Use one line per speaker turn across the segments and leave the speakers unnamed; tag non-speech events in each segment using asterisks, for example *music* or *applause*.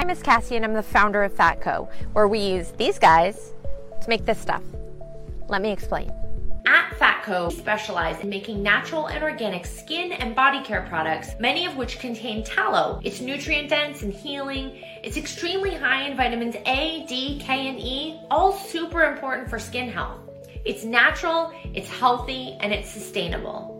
I'm Miss Cassie and I'm the founder of Fatco, where we use these guys to make this stuff. Let me explain. At Fatco, we specialize in making natural and organic skin and body care products, many of which contain tallow. It's nutrient dense and healing. It's extremely high in vitamins A, D, K, and E, all super important for skin health. It's natural, it's healthy, and it's sustainable.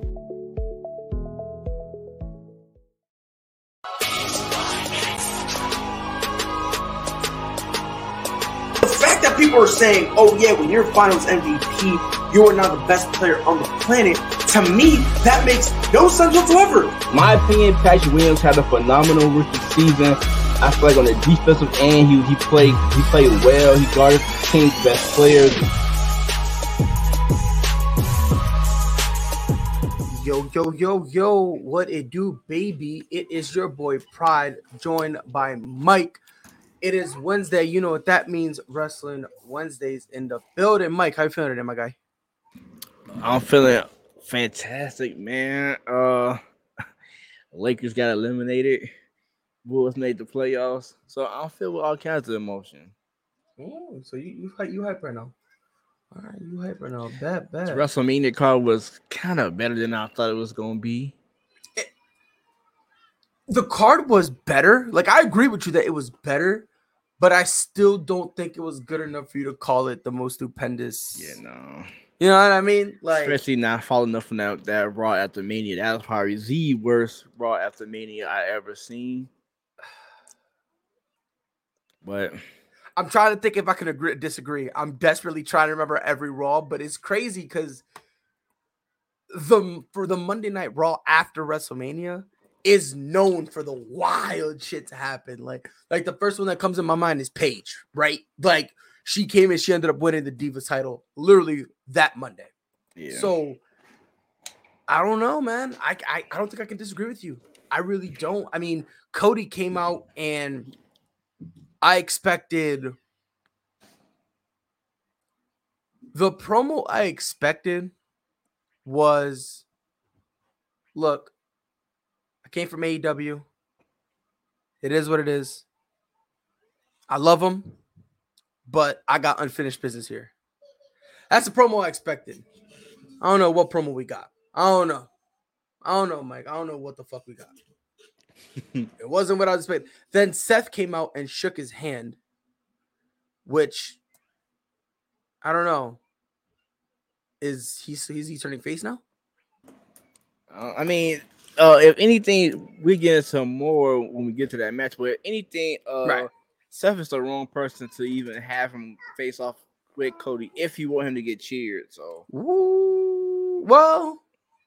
People are saying, oh yeah, when you're finals MVP, you are now the best player on the planet, to me, that makes no sense whatsoever.
My opinion, Patrick Williams had a phenomenal rookie season. I feel like on the defensive end, he, he played he played well. He guarded the team's best players.
Yo, yo, yo, yo, what it do, baby? It is your boy Pride, joined by Mike. It is Wednesday. You know what that means. Wrestling Wednesdays in the building. Mike, how you feeling today, my guy?
I'm feeling fantastic, man. Uh *laughs* Lakers got eliminated. Bulls made the playoffs. So I'm filled with all kinds of emotion.
Oh, so you you hype, you hype right now? All right, you hype right now. Bad, bad.
This WrestleMania card was kind of better than I thought it was gonna be.
the card was better. Like I agree with you that it was better, but I still don't think it was good enough for you to call it the most stupendous.
Yeah, no.
You know what I mean? Like
Especially not following up from that, that Raw after Mania. That was probably the worst Raw after Mania I ever seen. But
I'm trying to think if I can agree disagree. I'm desperately trying to remember every Raw, but it's crazy because the for the Monday Night Raw after WrestleMania is known for the wild shit to happen. Like like the first one that comes in my mind is Paige, right? Like she came and she ended up winning the Divas title literally that Monday.
yeah.
So I don't know, man. I, I I don't think I can disagree with you. I really don't. I mean, Cody came out and I expected the promo I expected was look, came from AEW. It is what it is. I love them, but I got unfinished business here. That's the promo I expected. I don't know what promo we got. I don't know. I don't know, Mike. I don't know what the fuck we got. *laughs* it wasn't what I was expecting. Then Seth came out and shook his hand, which I don't know. Is he is he turning face now?
Uh, I mean, uh, if anything, we get into more when we get to that match. But if anything, uh,
Right.
Seth is the wrong person to even have him face off with Cody if you want him to get cheered. So.
Well,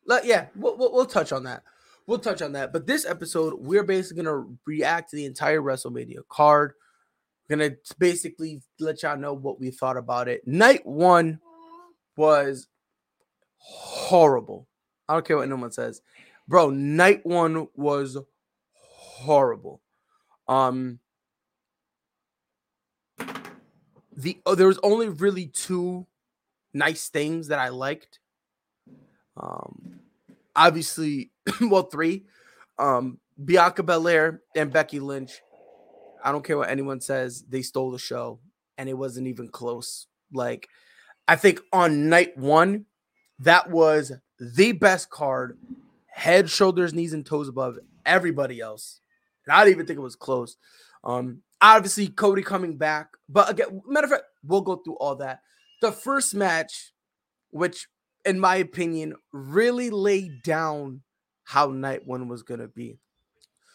let, yeah, we'll, we'll, we'll touch on that. We'll touch on that. But this episode, we're basically gonna react to the entire WrestleMania card. We're gonna basically let y'all know what we thought about it. Night one was horrible. I don't care what anyone says, bro. Night one was horrible. Um, the oh, there was only really two nice things that I liked. Um, obviously, *coughs* well, three. Um, Bianca Belair and Becky Lynch. I don't care what anyone says, they stole the show, and it wasn't even close. Like, I think on night one, that was the best card, head, shoulders, knees, and toes above everybody else. And I didn't even think it was close. Um, obviously Cody coming back, but again, matter of fact, we'll go through all that. The first match, which in my opinion really laid down how night one was gonna be.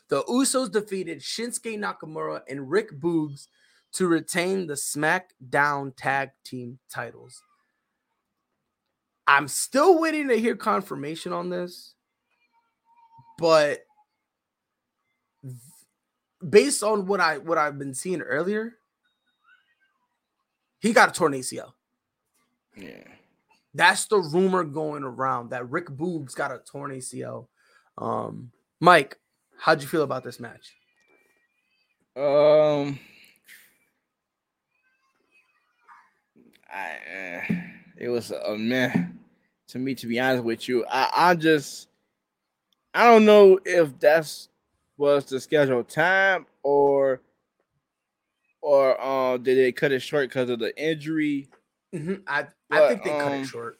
The Usos defeated Shinsuke Nakamura and Rick Boogs to retain the SmackDown Tag Team titles. I'm still waiting to hear confirmation on this, but based on what I what I've been seeing earlier, he got a torn ACL.
yeah,
That's the rumor going around that Rick Boogs got a torn ACL. Um, Mike, how'd you feel about this match?
um, I uh, it was a man to me. To be honest with you, I I just I don't know if that's was the scheduled time or or uh, did they cut it short because of the injury?
Mm-hmm. I but, I think they um, cut it um, short.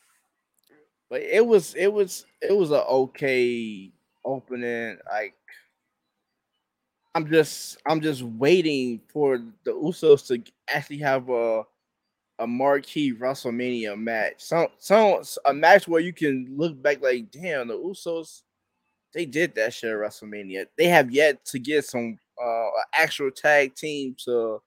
But it was it was it was an okay opening. Like I'm just I'm just waiting for the Usos to actually have a a marquee WrestleMania match. Some some a match where you can look back like, damn, the Usos they did that shit at WrestleMania. They have yet to get some uh actual tag team to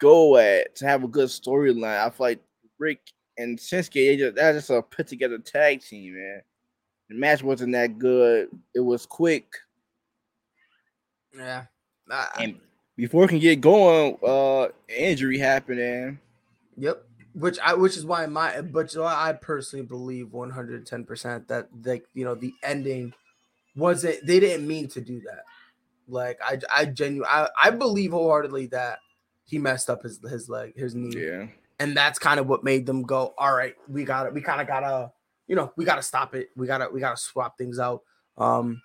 go at to have a good storyline. I feel like Rick and Shinsuke, they just, that's just a put together tag team, man. The match wasn't that good. It was quick.
Yeah.
I, and before it can get going, uh injury happened
Yep. Which I which is why my but I personally believe 110% that like you know the ending wasn't they didn't mean to do that. Like I I genuinely I, I believe wholeheartedly that he messed up his his leg, his knee.
Yeah.
And that's kind of what made them go, all right, we got it. We kind of gotta, you know, we gotta stop it. We gotta we gotta swap things out. Um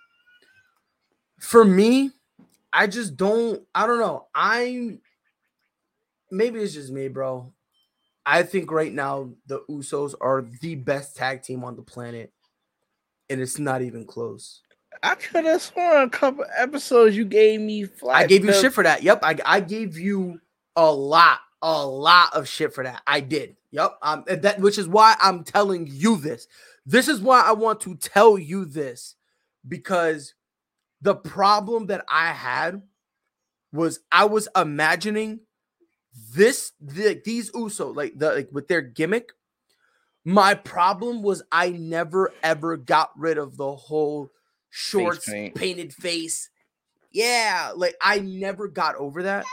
for me, I just don't, I don't know. I maybe it's just me, bro. I think right now the Usos are the best tag team on the planet, and it's not even close.
I could have sworn a couple episodes you gave me.
I gave you shit for that. Yep, I, I gave you a lot, a lot of shit for that. I did. Yep. Um, that which is why I'm telling you this. This is why I want to tell you this because the problem that I had was I was imagining this the, these Uso like the like with their gimmick. My problem was I never ever got rid of the whole shorts, face painted face. Yeah, like I never got over that.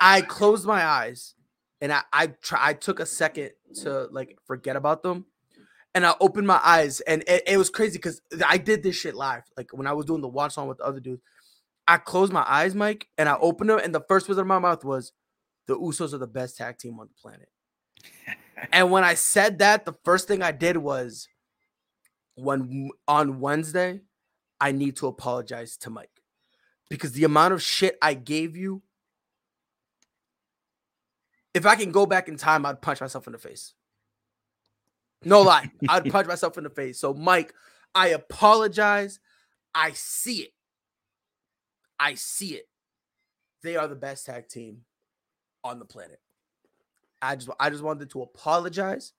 I closed my eyes and I I try I took a second to like forget about them. And I opened my eyes and it, it was crazy because I did this shit live. Like when I was doing the watch on with the other dudes, I closed my eyes, Mike, and I opened them, and the first words out of my mouth was, "The Usos are the best tag team on the planet." and when I said that, the first thing I did was, when on Wednesday, I need to apologize to Mike because the amount of shit I gave you. If I can go back in time, I'd punch myself in the face. No lie, *laughs* I'd punch myself in the face. So, Mike, I apologize. I see it. I see it. They are the best tag team on the planet. I just I just wanted to apologize.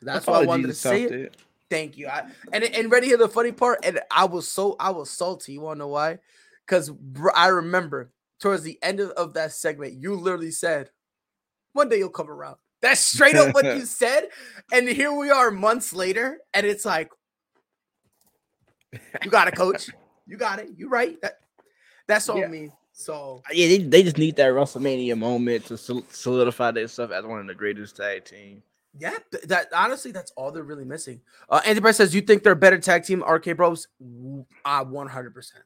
That's why I wanted to say it. it. Thank you. I, and and ready hear the funny part. And I was so I was salty. You wanna know why? Because I remember towards the end of, of that segment, you literally said, "One day you'll come around." That's straight up what you *laughs* said. And here we are months later, and it's like, you got it, coach. *laughs* You got it. You right. That, that's on yeah. me. So
yeah, they, they just need that WrestleMania moment to solidify themselves as one of the greatest tag team.
Yeah, that honestly, that's all they're really missing. Uh, Andy Price says, "You think they're a better tag team, RK Bros?" Uh, one hundred percent,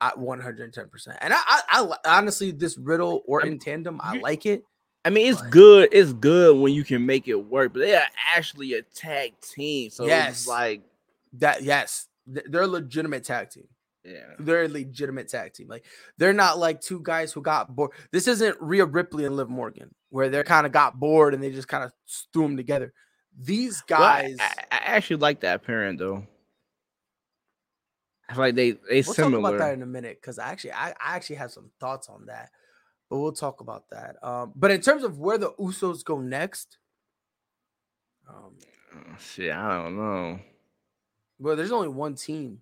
at one hundred ten percent. And I, I, I, honestly, this Riddle Orton tandem, I like it.
I mean, it's but... good. It's good when you can make it work, but they are actually a tag team, so yes. it's like
that. Yes, they're a legitimate tag team.
Yeah,
they're a legitimate tag team. Like they're not like two guys who got bored. This isn't Rhea Ripley and Liv Morgan, where they kind of got bored and they just kind of threw them together. These guys,
well, I, I, actually like that pairing though. I feel like they they we'll similar.
talk about that in a minute because I actually I, I actually have some thoughts on that, but we'll talk about that. Um, but in terms of where the Usos go next,
um, oh, shit, I don't know.
Well, there's only one team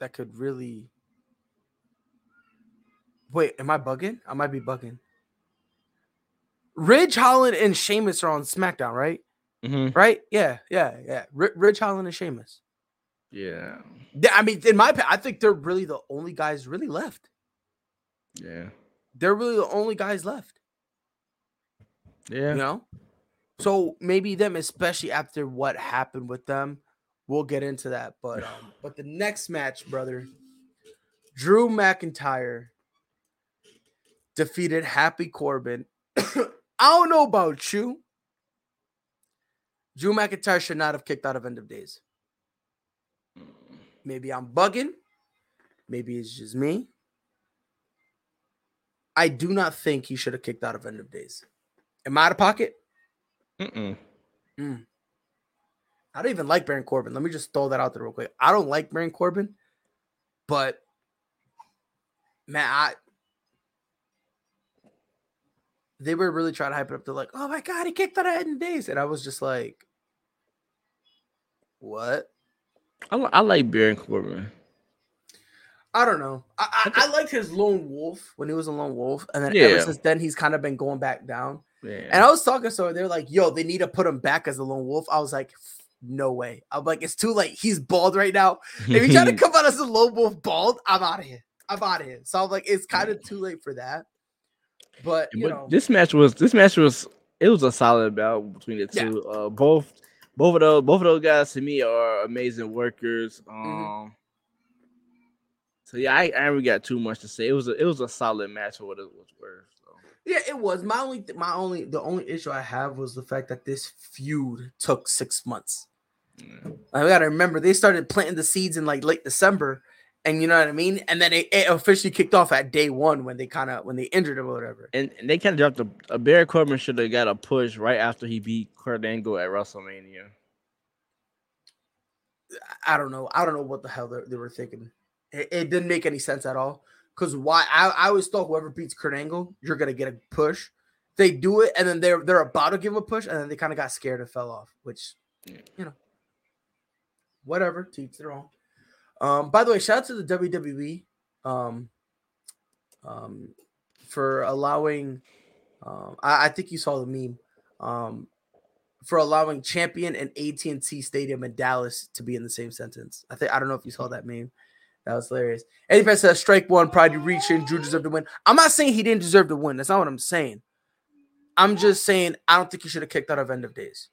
that could really. Wait, am I bugging? I might be bugging. Ridge Holland and Sheamus are on SmackDown, right?
Mm-hmm.
Right? Yeah, yeah, yeah. R- Ridge Holland and Sheamus.
Yeah.
I mean, in my I think they're really the only guys really left.
Yeah.
They're really the only guys left.
Yeah.
You know? So maybe them, especially after what happened with them, We'll get into that, but *laughs* um, but the next match, brother, Drew McIntyre defeated Happy Corbin. *coughs* I don't know about you. Drew McIntyre should not have kicked out of End of Days. Maybe I'm bugging. Maybe it's just me. I do not think he should have kicked out of End of Days. Am I out of pocket?
Mm-mm.
Mm. I don't even like Baron Corbin. Let me just throw that out there real quick. I don't like Baron Corbin, but man, I they were really trying to hype it up. They're like, "Oh my god, he kicked out of Days," and I was just like, "What?"
I, I like Baron Corbin.
I don't know. I, I, I liked his lone wolf when he was a lone wolf, and then ever since then he's kind of been going back down.
Yeah.
And I was talking, so they're like, "Yo, they need to put him back as a lone wolf." I was like, "No way!" I'm like, "It's too late. He's bald right now. *laughs* If he try to come out as a lone wolf bald, I'm out of here. I'm out of here." So I'm like, "It's kind of too late for that." But you
But
know,
this match was this match was it was a solid bout between the
Yeah.
two. Uh, both both of those both of those guys to me are amazing workers. Um,
Mm-hmm.
so yeah, I, I haven't got too much to say. It was a it was a solid match for what it was worth.
Yeah, it was my only, my only, the only issue I have was the fact that this feud took six months.
yeah.
I gotta remember they started planting the seeds in like late December, and you know what I mean. And then it, it officially kicked off at day one when they kind of when they injured him or whatever.
And, and they kind of dropped a, a Baron Corbin should have got a push right after he beat Kurt Angle at WrestleMania.
I don't know. I don't know what the hell they, they were thinking. It, it didn't make any sense at all. Because why? I, I always thought whoever beats Kurt Angle, you're gonna get a push. They do it, and then they're they're about to give him a push, and then they kind of got scared and fell off. Which, you know, whatever. Teach their own. Um. By the way, shout out to the WWE, um, um, for allowing. Um, I, I think you saw the meme. Um, for allowing champion and AT&T Stadium in Dallas to be in the same sentence. I think I don't know if you saw that meme. That was hilarious. Eddie Pence says strike one, probably to reach in, Drew deserved to win. I'm not saying he didn't deserve to win. That's not what I'm saying. I'm just saying I don't think he should have kicked out of end of days.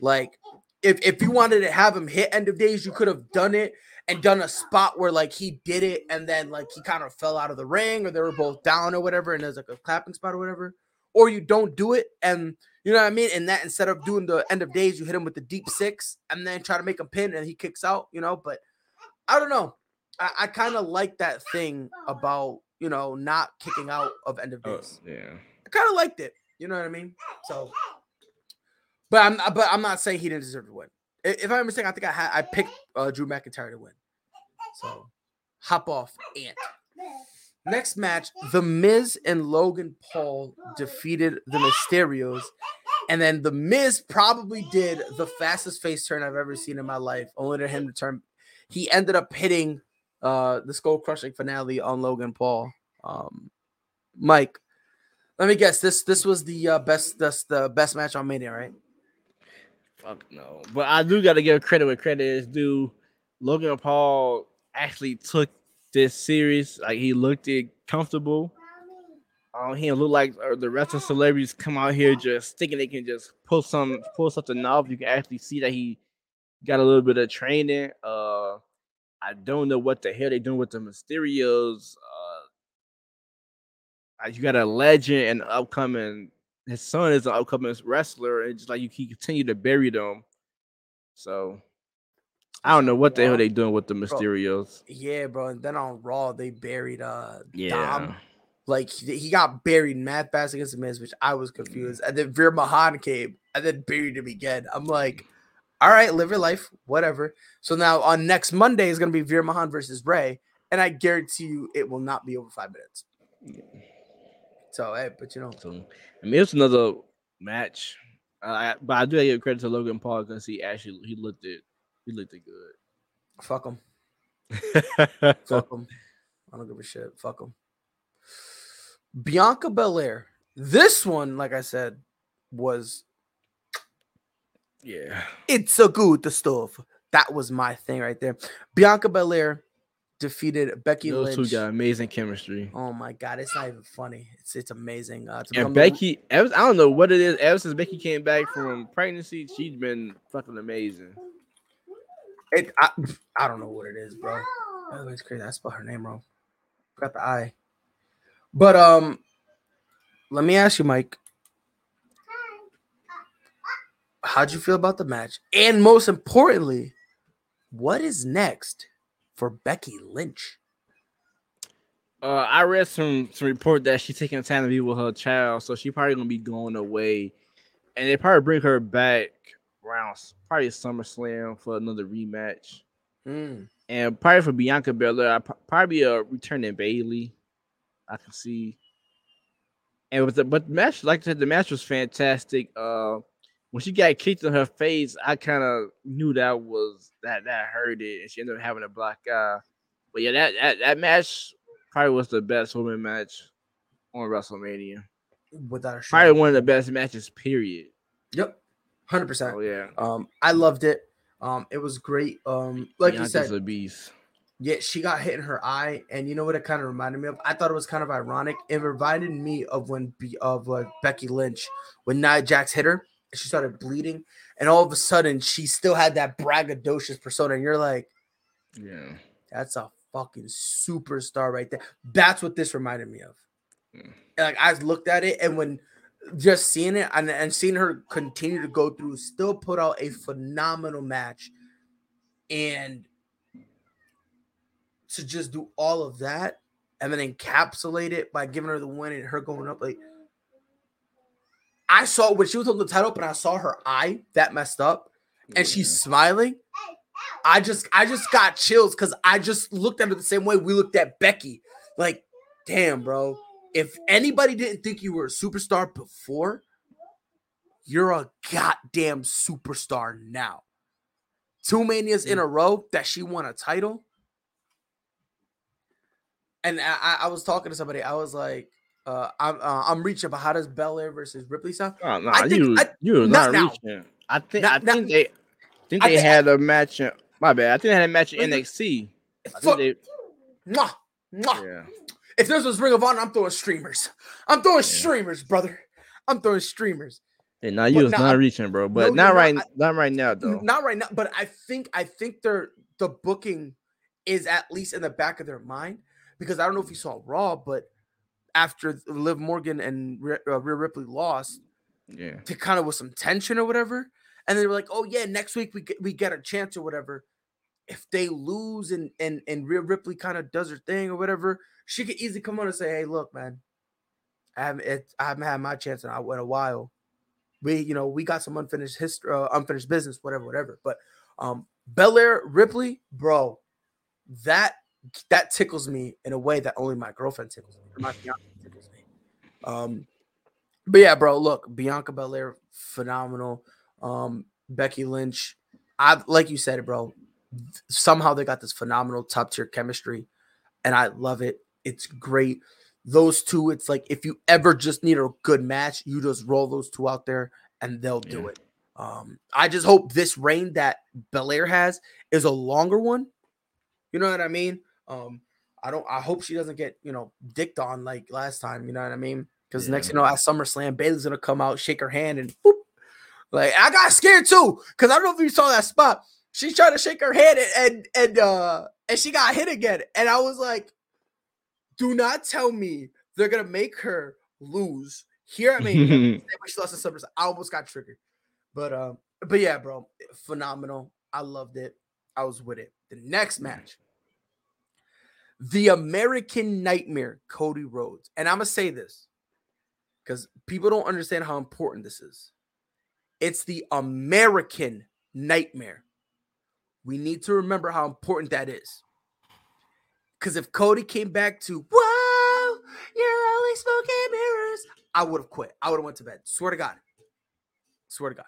Like, if if you wanted to have him hit end of days, you could have done it and done a spot where like he did it and then like he kind of fell out of the ring or they were both down or whatever, and there's like a clapping spot or whatever. Or you don't do it and you know what I mean? And that instead of doing the end of days, you hit him with the deep six and then try to make him pin and he kicks out, you know. But I don't know. I, I kind of like that thing about you know not kicking out of end of
Oh,
days.
yeah.
I kind of liked it. You know what I mean? So, but I'm but I'm not saying he didn't deserve to win. If I'm mistaken, I think I had I picked uh, Drew McIntyre to win. So, hop off, Ant. Next match, The Miz and Logan Paul defeated the Mysterios. And then The Miz probably did the fastest face turn I've ever seen in my life, only to him to turn. He ended up hitting uh, the skull crushing finale on Logan Paul. Um, Mike, let me guess. This this was the uh, best this the best match on Mania, right?
Fuck no. But I do got to give credit where credit is due. Logan Paul actually took this series. Like he looked it comfortable. Um, he didn't look like uh, the rest of celebrities come out here just thinking they can just pull some pull something off. You can actually see that he got a little bit of training. Uh, I don't know what the hell they doing with the Mysterios. Uh, you got a legend and upcoming. His son is an upcoming wrestler, and just like you can continue to bury them. So I don't know what the hell they doing with the Mysterios.
Yeah, bro. And then on Raw, they buried uh
Yeah.
Dom. Like he, he got buried mad fast against the Miz, which I was confused. And then Veer Mahaan came and then buried him again. I'm like, all right, live your life, whatever. So now on next Monday is gonna be Veer Mahaan versus Rey, and I guarantee you it will not be over five minutes. So hey, but you know,
So I mean, it's another match. Uh, but I do give credit to Logan Paul because he actually he looked it. He looked it good.
fuck him, *laughs* fuck him. I don't give a shit. Fuck him. Bianca Belair. This one, like I said, was
yeah.
it's a good the stuff. That was my thing right there. Bianca Belair defeated Becky
Those
Lynch.
two got amazing chemistry.
Oh my god, it's not even funny. It's it's amazing. Uh,
And
the-
Becky, I don't know what it is. Ever since Becky came back from pregnancy, she's been fucking amazing.
it, I, I don't know what it is, bro. Way, it's crazy. I spelled her name wrong. Forgot the I. But um, let me ask you, Mike. How'd you feel about the match? And most importantly, what is next for Becky Lynch?
Uh, I read some some report that she's taking time to be with her child, so she probably gonna be going away, and they probably bring her back around probably SummerSlam for another rematch,
Mm.
and probably for Bianca Belair, probably a returning Bayley. I can see, and with the but the match, like I said, the match was fantastic. Uh, when she got kicked in her face, I kind of knew that was that that hurt it, and she ended up having a black eye. But yeah, that that, that match probably was the best women match on WrestleMania.
Without a
Probably one of the best matches. Period.
Yep, hundred percent.
Oh yeah,
Um, I loved it. Um, it was great. Um, like
Bianca's
you said,
a beast.
yeah, she got hit in her eye, and you know what it kind of reminded me of? I thought it was kind of ironic. It reminded me of when be of like Becky Lynch when Nia Jax hit her, she started bleeding, and all of a sudden she still had that braggadocious persona, and you're like,
Yeah,
that's a fucking superstar right there. That's what this reminded me of.
Mm.
Like I looked at it, and when just seeing it and, and seeing her continue to go through, still put out a phenomenal match, and to just do all of that and then encapsulate it by giving her the win and her going up like. I saw when she was on the title, but I saw her eye that messed up, and she's smiling. I just I just got chills because I just looked at her the same way we looked at Becky. Like, damn, bro. If anybody didn't think you were a superstar before, you're a goddamn superstar now. Two manias in a row that she won a title. And I, I- I was talking to somebody. I was like, uh, I'm uh, I'm reaching, but how does Belair versus Ripley sound?
Oh, no,
I think-
you
I-
you're
not
not,
now.
reaching. I think
Not-
I
not-
think they think
I
they
thi-
had a match. In, my bad. I think they had a match in NXT. I
Fuck,
think
mwah, mwah.
yeah.
If this was Ring of Honor, I'm throwing streamers. I'm throwing
Yeah.
streamers, brother. I'm throwing streamers.
Hey, now you was not
I'm-
reaching, bro. But
No,
not right,
not.
not right now, though.
Not right now, but I think I think they're the booking is at least in the back of their mind because I don't know if you saw Raw, but after Liv Morgan and Rhea uh, Ripley lost,
Yeah,
to kind of with some tension or whatever, and they were like, "Oh yeah, next week we get, we get a chance or whatever." If they lose and and and Rhea Ripley kind of does her thing or whatever, she could easily come on and say, "Hey, look, man, I haven't it, I haven't had my chance in a, in a while. We you know we got some unfinished history, uh, unfinished business, whatever, whatever." But um, Belair Ripley, bro, that that tickles me in a way that only my girlfriend tickles me. My fiance tickles me. Um, but yeah, bro, look, Bianca Belair, phenomenal. Um, Becky Lynch, I like you said, it, bro. Somehow they got this phenomenal top tier chemistry, and I love it. It's great. Those two, it's like if you ever just need a good match, you just roll those two out there and they'll do
Yeah.
it. Um, I just hope this reign that Belair has is a longer one. You know what I mean? Um, I don't. I hope she doesn't get you know dicked on like last time. You know what I mean? Because next you know at SummerSlam, Bayley's gonna come out, shake her hand, and boop. Like I got scared too, because I don't know if you saw that spot. She tried to shake her hand and and and uh and she got hit again. And I was like, do not tell me they're gonna make her lose here I mean, *laughs* she lost to SummerSlam. I almost got triggered. But um, but yeah, bro, phenomenal. I loved it. I was with it. The next match. The American Nightmare, Cody Rhodes. And I'm gonna say this because people don't understand how important this is. It's the American Nightmare. We need to remember how important that is. Because if Cody came back to, whoa, you're only smoke and mirrors, I would have quit. I would have went to bed. Swear to God. Swear to God.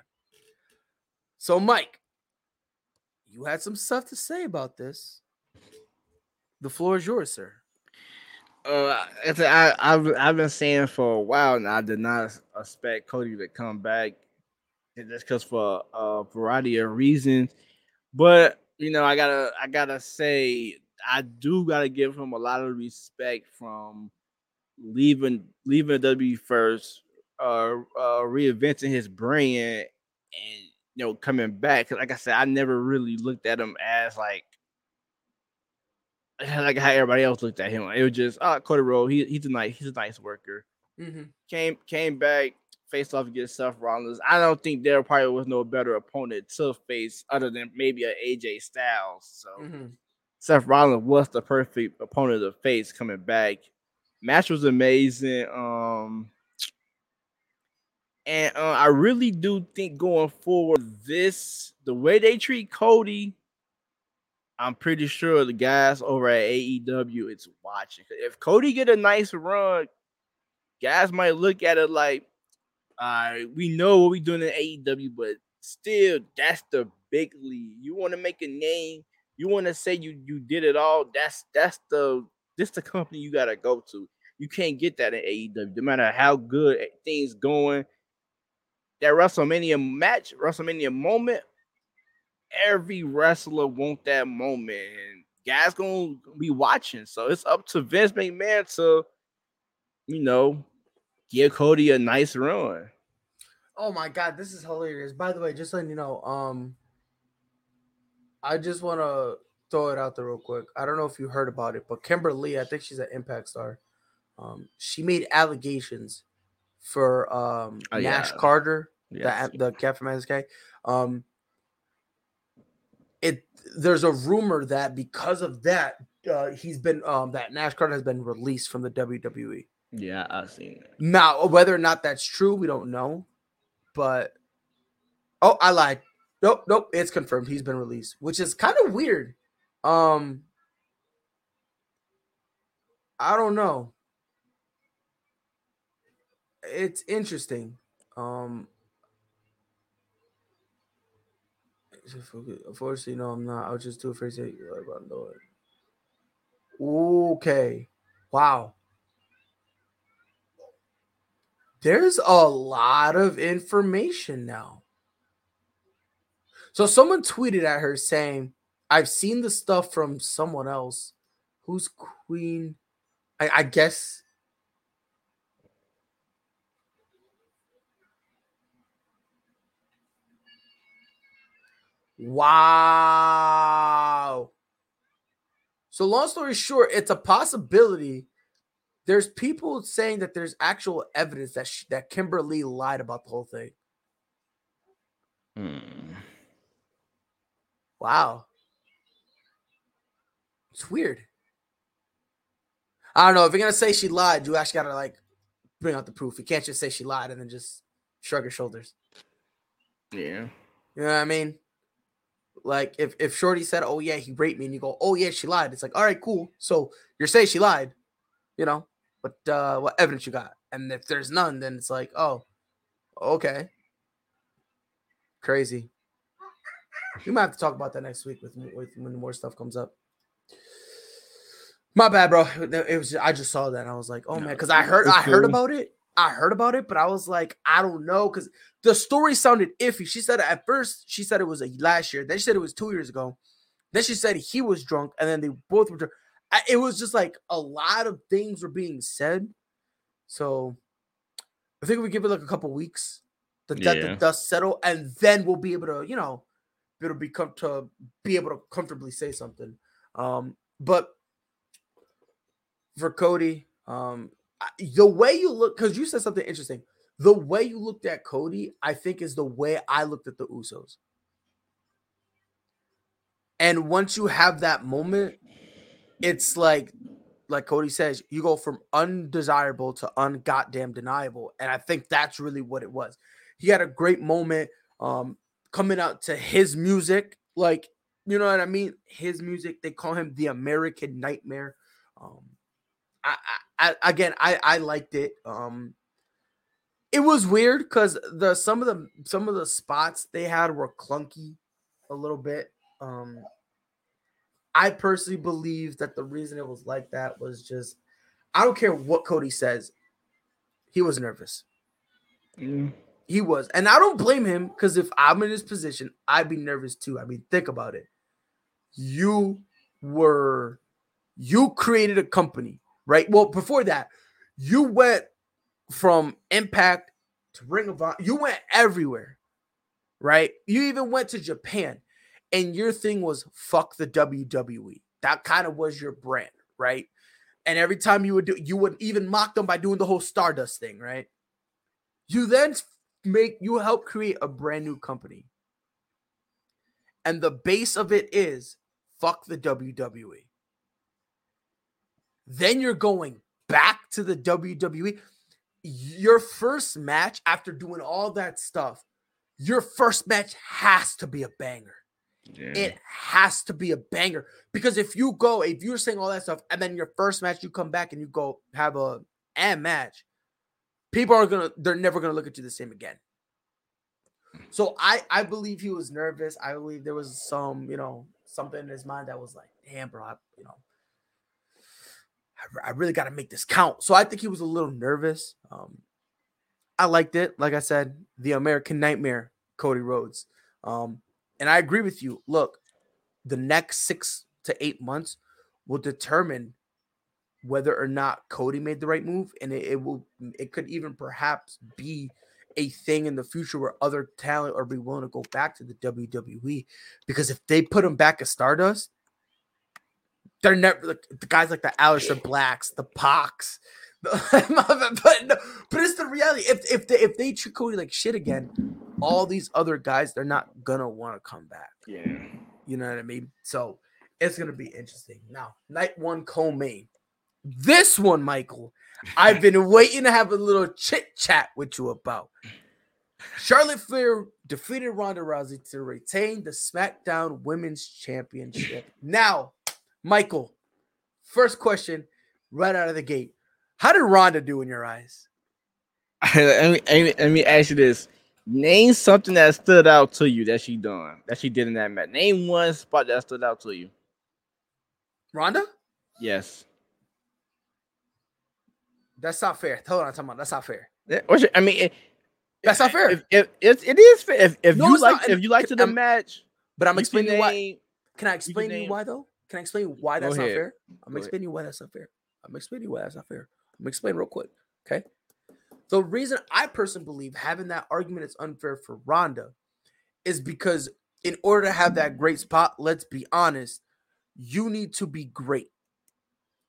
So, Mike, you had some stuff to say about this. The floor is yours, sir.
Uh, I, I've I've been saying for a while now. I did not expect Cody to come back, just because for a variety of reasons. But you know, I gotta I gotta say, I do gotta give him a lot of respect from leaving leaving W first, uh, uh, reinventing his brand, and you know, coming back. 'Cause like I said, I never really looked at him as like like how everybody else looked at him. It was just oh Cody Rhodes, he, he's a nice he's a nice worker.
Mm-hmm.
Came came back, faced off against Seth Rollins. I don't think there probably was no better opponent to face other than maybe a AJ Styles. So
Mm-hmm.
Seth Rollins was the perfect opponent to face coming back. Match was amazing. Um, and uh, I really do think going forward, this the way they treat Cody, I'm pretty sure the guys over at AEW it's watching. If Cody get a nice run, guys might look at it like, all right, we know what we're doing in AEW, but still, that's the big league. You want to make a name, you want to say you you did it all. That's that's the this the company you gotta go to. You can't get that in AEW, no matter how good things going that WrestleMania match, WrestleMania moment, every wrestler want that moment, and guys gonna be watching. So it's up to Vince McMahon to, you know, give Cody a nice run.
Oh my god, this is hilarious. By the way, just letting you know, um, I just want to throw it out there real quick. I don't know if you heard about it, but Kimber Lee, I think she's an Impact star. Um, she made allegations for um oh, Nash yeah. Carter, yes. the the cat from MSK. Um, it there's a rumor that because of that, uh, he's been um that Nash Carter has been released from the WWE.
Yeah, I've seen it.
Now, whether or not that's true, we don't know. But oh, I lied. Nope, nope, it's confirmed. He's been released, which is kind of weird. Um, I don't know it's interesting. Um, unfortunately, no, I'm not. I was just too afraid to I'm doing. Okay, wow. There's a lot of information now. So someone tweeted at her saying, "I've seen the stuff from someone else, who's Queen." I, I guess Wow. So, long story short, it's a possibility. There's people saying that there's actual evidence that she, that Kimber Lee lied about the whole thing. Hmm. Wow. It's weird. I don't know if you're gonna say she lied. You actually gotta like bring out the proof. You can't just say she lied and then just shrug your shoulders.
Yeah.
You know what I mean? Like if if Shorty said, "Oh yeah, he raped me," and you go, "Oh yeah, she lied," it's like, all right, cool. So you're saying she lied, you know? But uh, what evidence you got? And if there's none, then it's like, oh, okay, crazy. We might have to talk about that next week with, with when more stuff comes up. My bad, bro. It was I just saw that and I was like, oh man, because I heard I heard about it I heard about it, but I was like, I don't know, because the story sounded iffy. She said at first she said it was a last year, then she said it was two years ago, then she said he was drunk, and then they both were drunk. I, it was just like a lot of things were being said. So I think we give it like a couple weeks to let yeah. the dust settle, and then we'll be able to, you know, it'll be come to be able to comfortably say something. Um, but for Cody, um, the way you look, because you said something interesting. The way you looked at Cody, I think, is the way I looked at the Usos. And once you have that moment, it's like, like Cody says, you go from undesirable to ungoddamn deniable. And I think that's really what it was. He had a great moment um, coming out to his music. Like, you know what I mean? His music, they call him the American Nightmare. Um, I, I, again, I I liked it. Um, it was weird because the some of the some of the spots they had were clunky a little bit. Um, I personally believe that the reason it was like that was just I don't care what Cody says, he was nervous. Mm. He was, and I don't blame him because if I'm in his position, I'd be nervous too. I mean, think about it. You were you created a company right? Well, before that, you went from Impact to Ring of Honor. You went everywhere, right? You even went to Japan, and your thing was fuck the WWE. That kind of was your brand, right? And every time you would do, you would even mock them by doing the whole Stardust thing, right? You then make you help create a brand new company. And the base of it is fuck the WWE. Then you're going back to the WWE. Your first match after doing all that stuff, your first match has to be a banger. Yeah. It has to be a banger because if you go, if you're saying all that stuff, and then your first match you come back and you go have a and match, people are gonna, they're never gonna look at you the same again. So I, I believe he was nervous. I believe there was some, you know, something in his mind that was like, damn, bro, I, you know, I, really got to make this count. So I think he was a little nervous. Um, I liked it. Like I said, the American Nightmare, Cody Rhodes. Um, and I agree with you. Look, the next six to eight months will determine whether or not Cody made the right move, and it, it, will. It could even perhaps be a thing in the future where other talent are be willing to go back to the WWE, because if they put him back as Stardust, they're never like, the guys like the Aleister Blacks, the Pox. *laughs* but, no, but it's the reality. If if they if they treat Cody like shit again, all these other guys they're not gonna want to come back.
Yeah,
you know what I mean. So it's gonna be interesting. Now, night one co-main. This one, Michael, I've been waiting to have a little chit chat with you about. Charlotte Flair defeated Ronda Rousey to retain the SmackDown Women's Championship. Now, Michael, first question right out of the gate. How did Ronda do in your eyes? *laughs*
let, me, let me ask you this. Name something that stood out to you that she done, that she did in that match. Name one spot that stood out to you.
Ronda?
Yes.
That's not fair. Hold on, talking about that's not fair.
Eh, I mean, it,
that's not fair.
If, if, if, it is fair. If, if no, you like, not. if you liked the I'm, match,
but I'm explaining why. Can I explain you, you why though? Can I explain why that's not fair? I'm Go explaining ahead. why that's not fair. I'm explaining why that's not fair. I'm explaining real quick. Okay. The reason I personally believe having that argument is unfair for Ronda is because in order to have that great spot, let's be honest, you need to be great.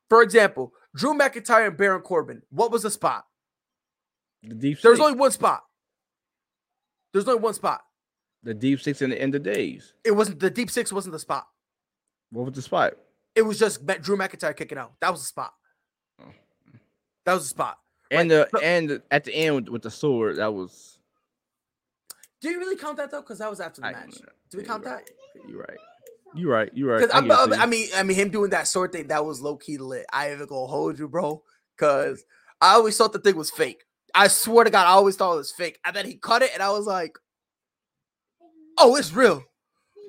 For example, Drew McIntyre and Baron Corbin. What was the spot?
The deep
There's only one spot. There's only one spot.
The deep six in the end of days.
It wasn't the deep six wasn't the spot.
What was the spot?
It was just Drew McIntyre kicking out. That was the spot. That was the spot.
And the and at the end with, with, the sword, that was.
Do you really count that though? Because that was after the I, match. Do we count that?
You're right. You're right. You're right.
I, I, mean, I mean, him doing that sword thing that was low key lit. I even gonna hold you, bro, because I always thought the thing was fake. I swear to God, I always thought it was fake. And then he cut it, and I was like, "Oh, it's real."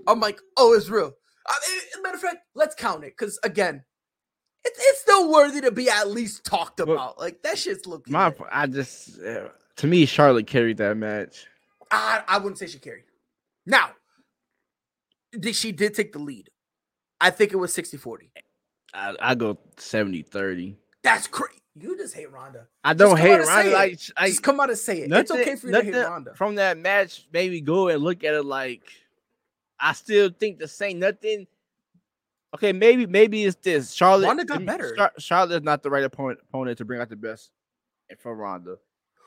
I'm like, "Oh, it's real." I mean, matter of fact, let's count it because again, it's it's still worthy to be at least talked about. like that shit's looking.
My, I just uh, to me, Charlotte carried that match.
I I wouldn't say she carried. Now, did she did take the lead? I think it was 60-40.
I, I go 70-30.
That's crazy. You just hate Ronda.
I don't hate Ronda. Like,
I, just come out and say it. Nothing, it's okay for you to hate Ronda.
From that match, maybe go and look at it like I still think the same. Nothing. Okay, maybe maybe it's this. Charlotte
Ronda got better.
Charlotte is not the right opponent opponent to bring out the best for Ronda.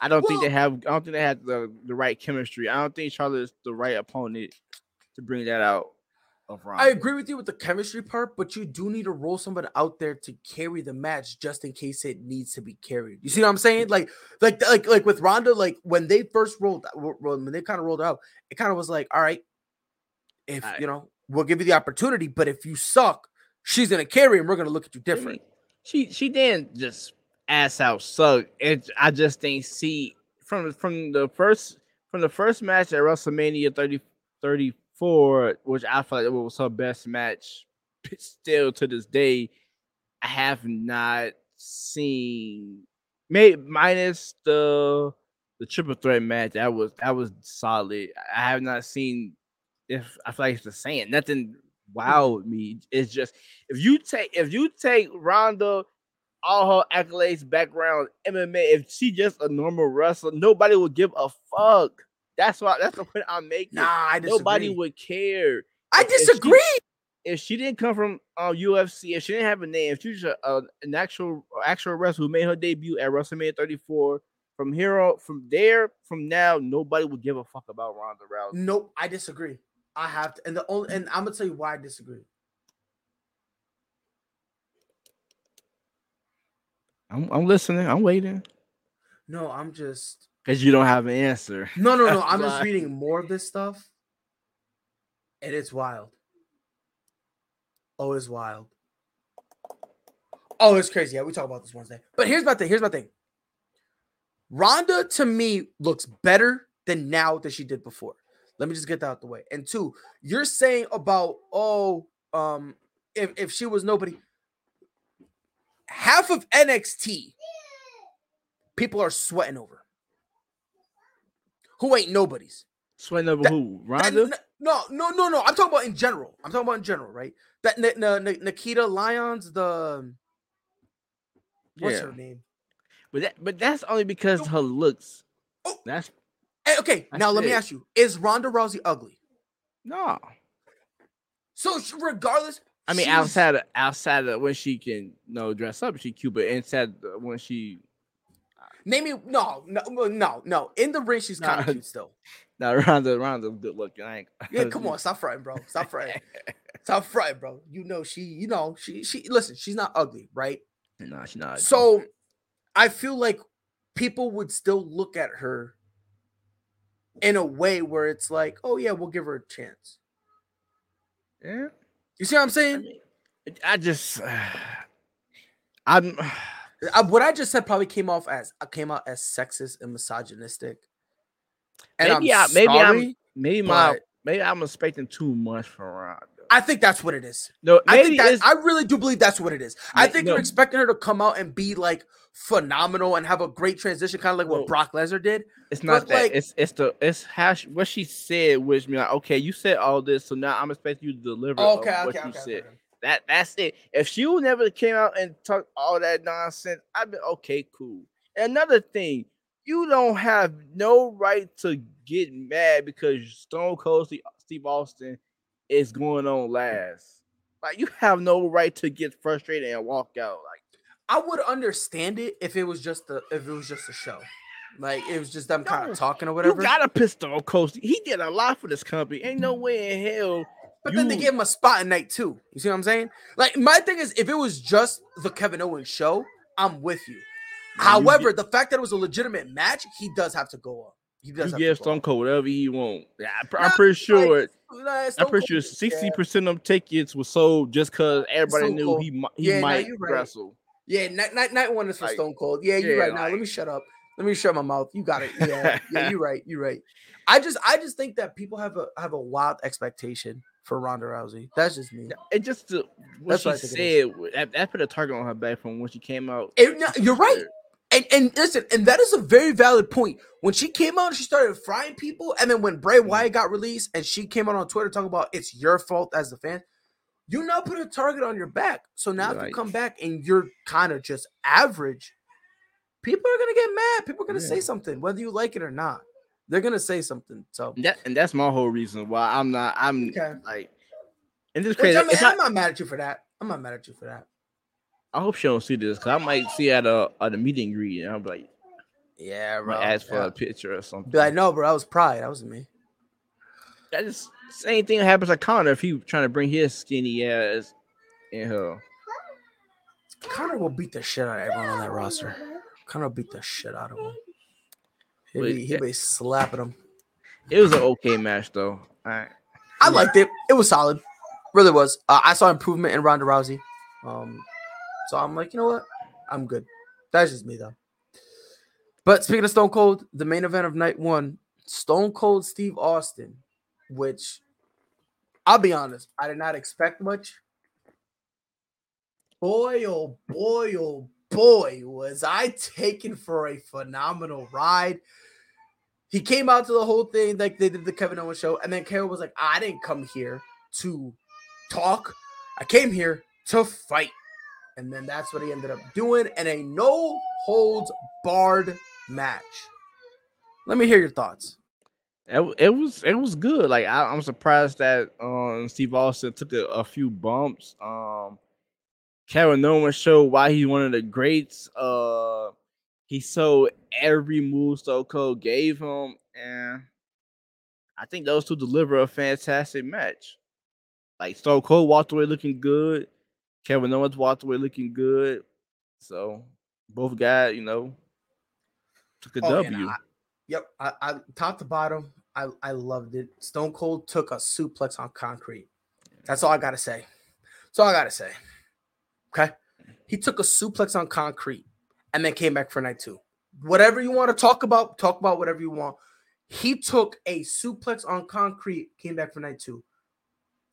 I don't well, think they have. I don't think they have the, the right chemistry. I don't think Charlotte is the right opponent to bring that out of Ronda.
I agree with you with the chemistry part, but you do need to roll somebody out there to carry the match just in case it needs to be carried. You see what I'm saying? Like, like, like, like with Ronda, like when they first rolled, uh, when they kind of rolled out, it kind of was like, all right, if you know, we'll give you the opportunity, but if you suck, she's gonna carry and we're gonna look at you different.
She she didn't just ass out suck. It I just didn't see from from the first from the first match at WrestleMania 30, 34, which I felt like it was her best match *laughs* still to this day. I have not seen maybe minus the the triple threat match that was that was solid. I have not seen if I feel like it's the same. Nothing wowed me. It's just if you take if you take Ronda, all her accolades, background, MMA, if she just a normal wrestler, nobody would give a fuck. That's why that's the point I'm making.
Nah, I disagree.
Nobody would care.
I disagree.
If she, if she didn't come from uh, UFC, if she didn't have a name, if she was a, an actual actual wrestler who made her debut at WrestleMania 34, from here from there, from now, nobody would give a fuck about Ronda Rousey.
Nope, I disagree. I have to, and the only, and I'm gonna tell you why I disagree.
I'm, I'm listening. I'm waiting.
No, I'm just
because you don't have an answer.
No, no, no. *laughs* I'm just reading more of this stuff, and it's wild. Oh, it's wild. Oh, it's crazy. Yeah, we talk about this Wednesday. But here's my thing. Here's my thing. Ronda to me looks better than now that she did before. Let me just get that out the way. And two, you're saying about oh, um, if if she was nobody, half of NXT people are sweating over. Who ain't nobody's?
Sweating over that, who? Ronda?
That, no, no, no, no. I'm talking about in general. I'm talking about in general, right? That N- N- Nikkita Lyons, the what's yeah. her name?
But that, but that's only because her looks. Oh. That's
Eh, okay. That's now it. let me ask you: Is Ronda Rousey ugly?
No.
So regardless,
I mean, outside of outside of when she can you know dress up, she cute. But inside when she, uh,
name me no no no no in the ring she's *laughs* kind of cute still.
No, Ronda Ronda good looking. I ain't,
yeah, come on, stop fronting, bro. Stop fronting. *laughs* stop fronting, bro. You know she, you know she she. Listen, she's not ugly, right?
No, she's not.
So, I feel like people would still look at her in a way where it's like, oh yeah, we'll give her a chance.
Yeah.
You see what I'm saying? I,
mean, I just, *sighs* *sighs* uh, I'm.
I, what I just said probably came off as uh, came out as sexist and misogynistic.
And maybe I'm I, maybe sorry, I'm maybe my maybe I'm expecting too much from Ron.
I think that's what it is. No, I think that, I really do believe that's what it is. I think no. you're expecting her to come out and be like phenomenal and have a great transition, kind of like what Brock Lesnar did.
It's not but that. Like, it's it's the it's how she, what she said, which me like, okay, you said all this, so now I'm expecting you to deliver okay, okay, what okay, you said. That that's it. If she never came out and talked all that nonsense, I'd be okay, cool. another thing, you don't have no right to get mad because Stone Cold Steve Austin is going on last. Like you have no right to get frustrated and walk out. Like
I would understand it if it was just a if it was just a show. Like it was just them kind of talking or whatever.
You got a pistol coach. He did a lot for this company. Ain't no way in hell.
But you... then they gave him a spot in night two. You see what I'm saying? Like my thing is, if it was just the Kevin Owens show, I'm with you. Man, However, you get... the fact that it was a legitimate match, he does have to go up. He.
You give Stone Cold whatever he want. Yeah, I'm pretty sure. Like, I'm pretty sure sixty percent of them tickets were sold just because everybody Stone knew Cold. he he yeah, might no, right. wrestle.
Yeah, night, night night one is for like, Stone Cold. Yeah, you're yeah, right. Like, now let me shut up. Let me shut my mouth. You got it. Yeah, yeah, *laughs* you're right. You're right. I just I just think that people have a have a wild expectation for Ronda Rousey. That's just me.
It just uh, what That's she said that, that, put a target on her back from when she came out.
It, no, you're right. And and listen, and that is a very valid point. When she came out, she started frying people, and then when Bray. Wyatt got released, and she came out on Twitter talking about it's your fault as the fan, you now put a target on your back. So now right. if you come back and you're kind of just average, people are gonna get mad. People are gonna yeah. say something, whether you like it or not. They're gonna say something. So
that, and that's my whole reason why I'm not. I'm okay. like, and this crazy.
I mean, I'm not mad at you for that. I'm not mad at you for that.
I hope she don't see this because I might see at a at a meeting greet and I'm like,
yeah, bro.
Ask for
yeah.
a picture or something.
Be like, no, bro, that was pride. That wasn't me.
That just same thing happens to Connor if he trying to bring his skinny ass in her.
Connor will beat the shit out of everyone on that roster. Connor will beat the shit out of him. He'll be, he'll be slapping him.
It was an okay match though. I
I liked it. It was solid. Really was. Uh, I saw improvement in Ronda Rousey. Um, so I'm like, you know what? I'm good. That's just me though. But speaking of Stone Cold, the main event of night one, Stone Cold Steve Austin, which I'll be honest, I did not expect much. Boy, oh boy, oh boy, was I taken for a phenomenal ride. He came out to the whole thing like they did the Kevin Owens show, and then Carol was like, I didn't come here to talk. I came here to fight. And then that's what he ended up doing in a no holds barred match. Let me hear your thoughts.
It, it was it was good. Like I, am surprised that um Steve Austin took a, a few bumps. Um Kevin Owens showed why he's one of the greats. Uh he showed every move So Cold gave him, and I think those two deliver a fantastic match. Like Stone Cold walked away looking good. Kevin Owens walked away looking good. So both guys, you know, took a oh, W.
I, yep, I, I top to bottom, I I loved it. Stone Cold took a suplex on concrete. That's all I gotta say. That's all I gotta say. Okay, he took a suplex on concrete and then came back for night two. Whatever you want to talk about, talk about whatever you want. He took a suplex on concrete, came back for night two.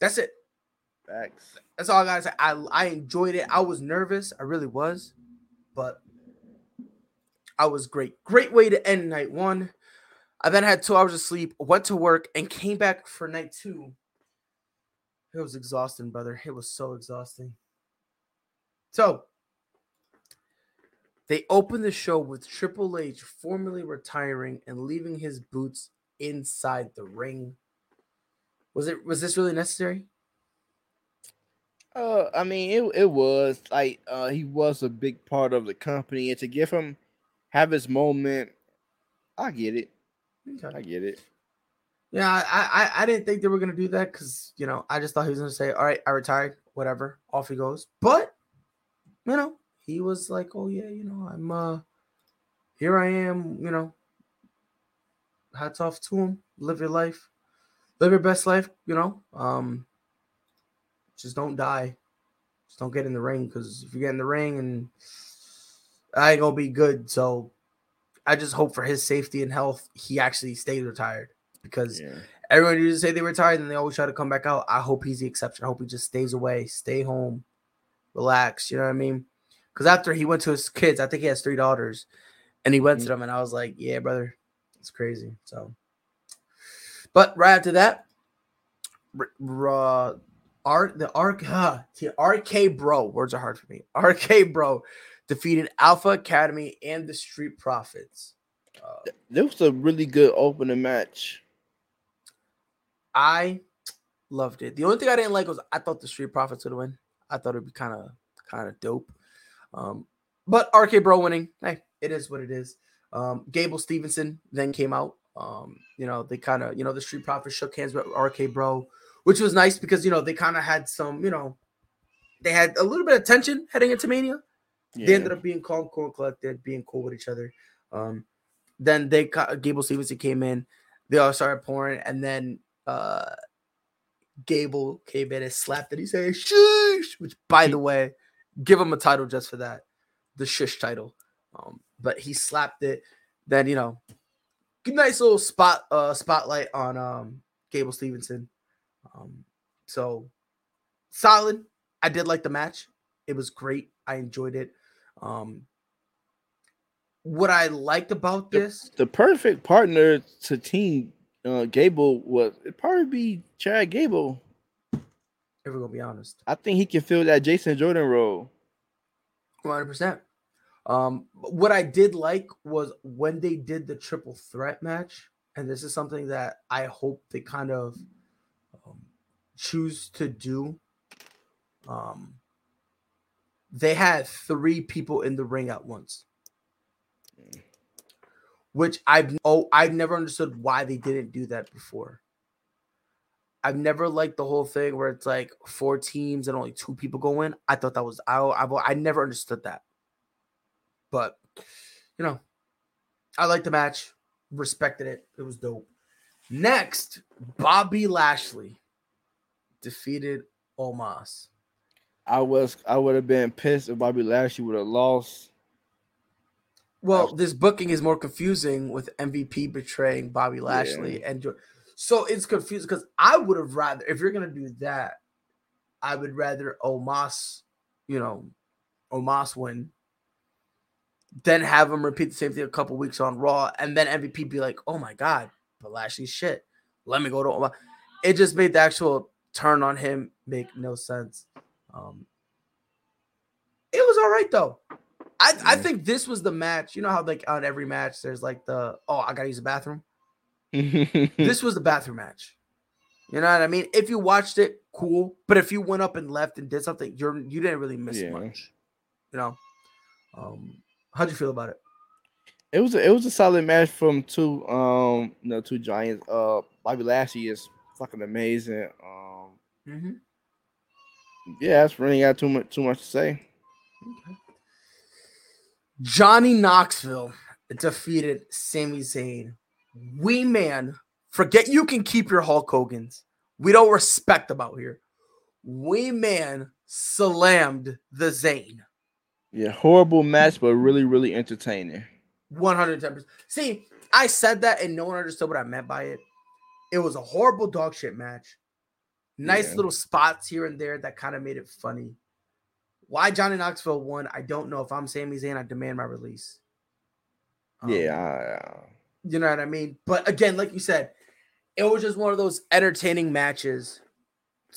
That's it.
Facts.
That's all I gotta say. I I enjoyed it. I was nervous. I really was, but I was great. Great way to end night one. I then had two hours of sleep, went to work, and came back for night two. It was exhausting, brother. It was so exhausting. So they opened the show with Triple H formally retiring and leaving his boots inside the ring. Was it was this really necessary?
Uh, I mean, it it was like uh he was a big part of the company, and to give him have his moment, I get it. Okay. I get it.
Yeah, I, I I didn't think they were gonna do that because you know I just thought he was gonna say, "All right, I retired, whatever." Off he goes. But you know, he was like, "Oh yeah, you know, I'm uh, here I am." You know, hats off to him. Live your life, live your best life. You know, um, just don't die. Just don't get in the ring because if you get in the ring and I ain't gonna be good. So I just hope for his safety and health he actually stays retired because yeah. everyone used to say they retired and they always try to come back out. I hope he's the exception. I hope he just stays away, stay home, relax. You know what I mean? Because after he went to his kids, I think he has three daughters, and he went mm-hmm. to them, and I was like, yeah, brother, it's crazy. So, but right after that, uh, Art the Arc RK Bro. Words are hard for me. RK Bro defeated Alpha Academy and the Street Profits.
Uh, this was a really good opening match.
I loved it. The only thing I didn't like was I thought the Street Profits would win. I thought it'd be kind of kind of dope. Um, but RK Bro winning, hey, it is what it is. Um, Gable Steveson then came out. Um, you know, they kind of, you know, the Street Profits shook hands with RK Bro which was nice because you know they kind of had some, you know, they had a little bit of tension heading into Mania. Yeah. They ended up being calm, cool, collected, being cool with each other. Um, then they Gable Steveson came in, they all started pouring, and then uh Gable came in and slapped it. He said "shush," which, by the way, give him a title just for that, the shush title. Um, but he slapped it. Then you know, nice little spot uh spotlight on um Gable Steveson. Um, so solid. I did like the match. It was great. I enjoyed it. Um, what I liked about this,
the, the perfect partner to team uh, Gable was it probably be Chad Gable.
If we're gonna be honest,
I think he can fill that Jason Jordan role.
One hundred percent. Um, what I did like was when they did the triple threat match, and this is something that I hope they kind of choose to do, um, they had three people in the ring at once, which I've oh I've never understood why they didn't do that before. I've never liked the whole thing where it's like four teams and only two people go in. I thought that was I I, I never understood that, but you know, I liked the match, respected it. It was dope. Next, Bobby Lashley defeated Omos.
I was I would have been pissed if Bobby Lashley would have lost.
Well, this booking is more confusing with MVP betraying Bobby Lashley yeah. and so it's confusing because I would have rather if you're gonna do that, I would rather Omos, you know, Omos win, then have him repeat the same thing a couple weeks on Raw, and then MVP be like, "Oh my god, but Lashley's shit. Let me go to Omos." It just made the actual turn on him make no sense. Um, it was all right though. I, yeah. I think this was the match. You know how like on every match there's like the oh I gotta use the bathroom. *laughs* this was the bathroom match. You know what I mean? If you watched it, cool. But if you went up and left and did something, you're you didn't really miss yeah. much. You know. Um, how'd you feel about it?
It was a, it was a solid match from two um you know two giants. Uh, Bobby Lashley is fucking amazing. Um, Mm-hmm. Yeah, that's really got too much too much to say. Okay.
Johnny Knoxville defeated Sami Zayn. Weedman, forget you can keep your Hulk Hogan's. We don't respect them out here. Weedman slammed the Zayn.
Yeah, horrible match, but really, really entertaining.
110%. See, I said that and no one understood what I meant by it. It was a horrible dog shit match. Nice
Yeah.
little spots here and there that kind of made it funny. Why Johnny Knoxville won, I don't know. If I'm Sami Zayn, I demand my release. Um,
yeah, I,
you know what I mean? But again, like you said, it was just one of those entertaining matches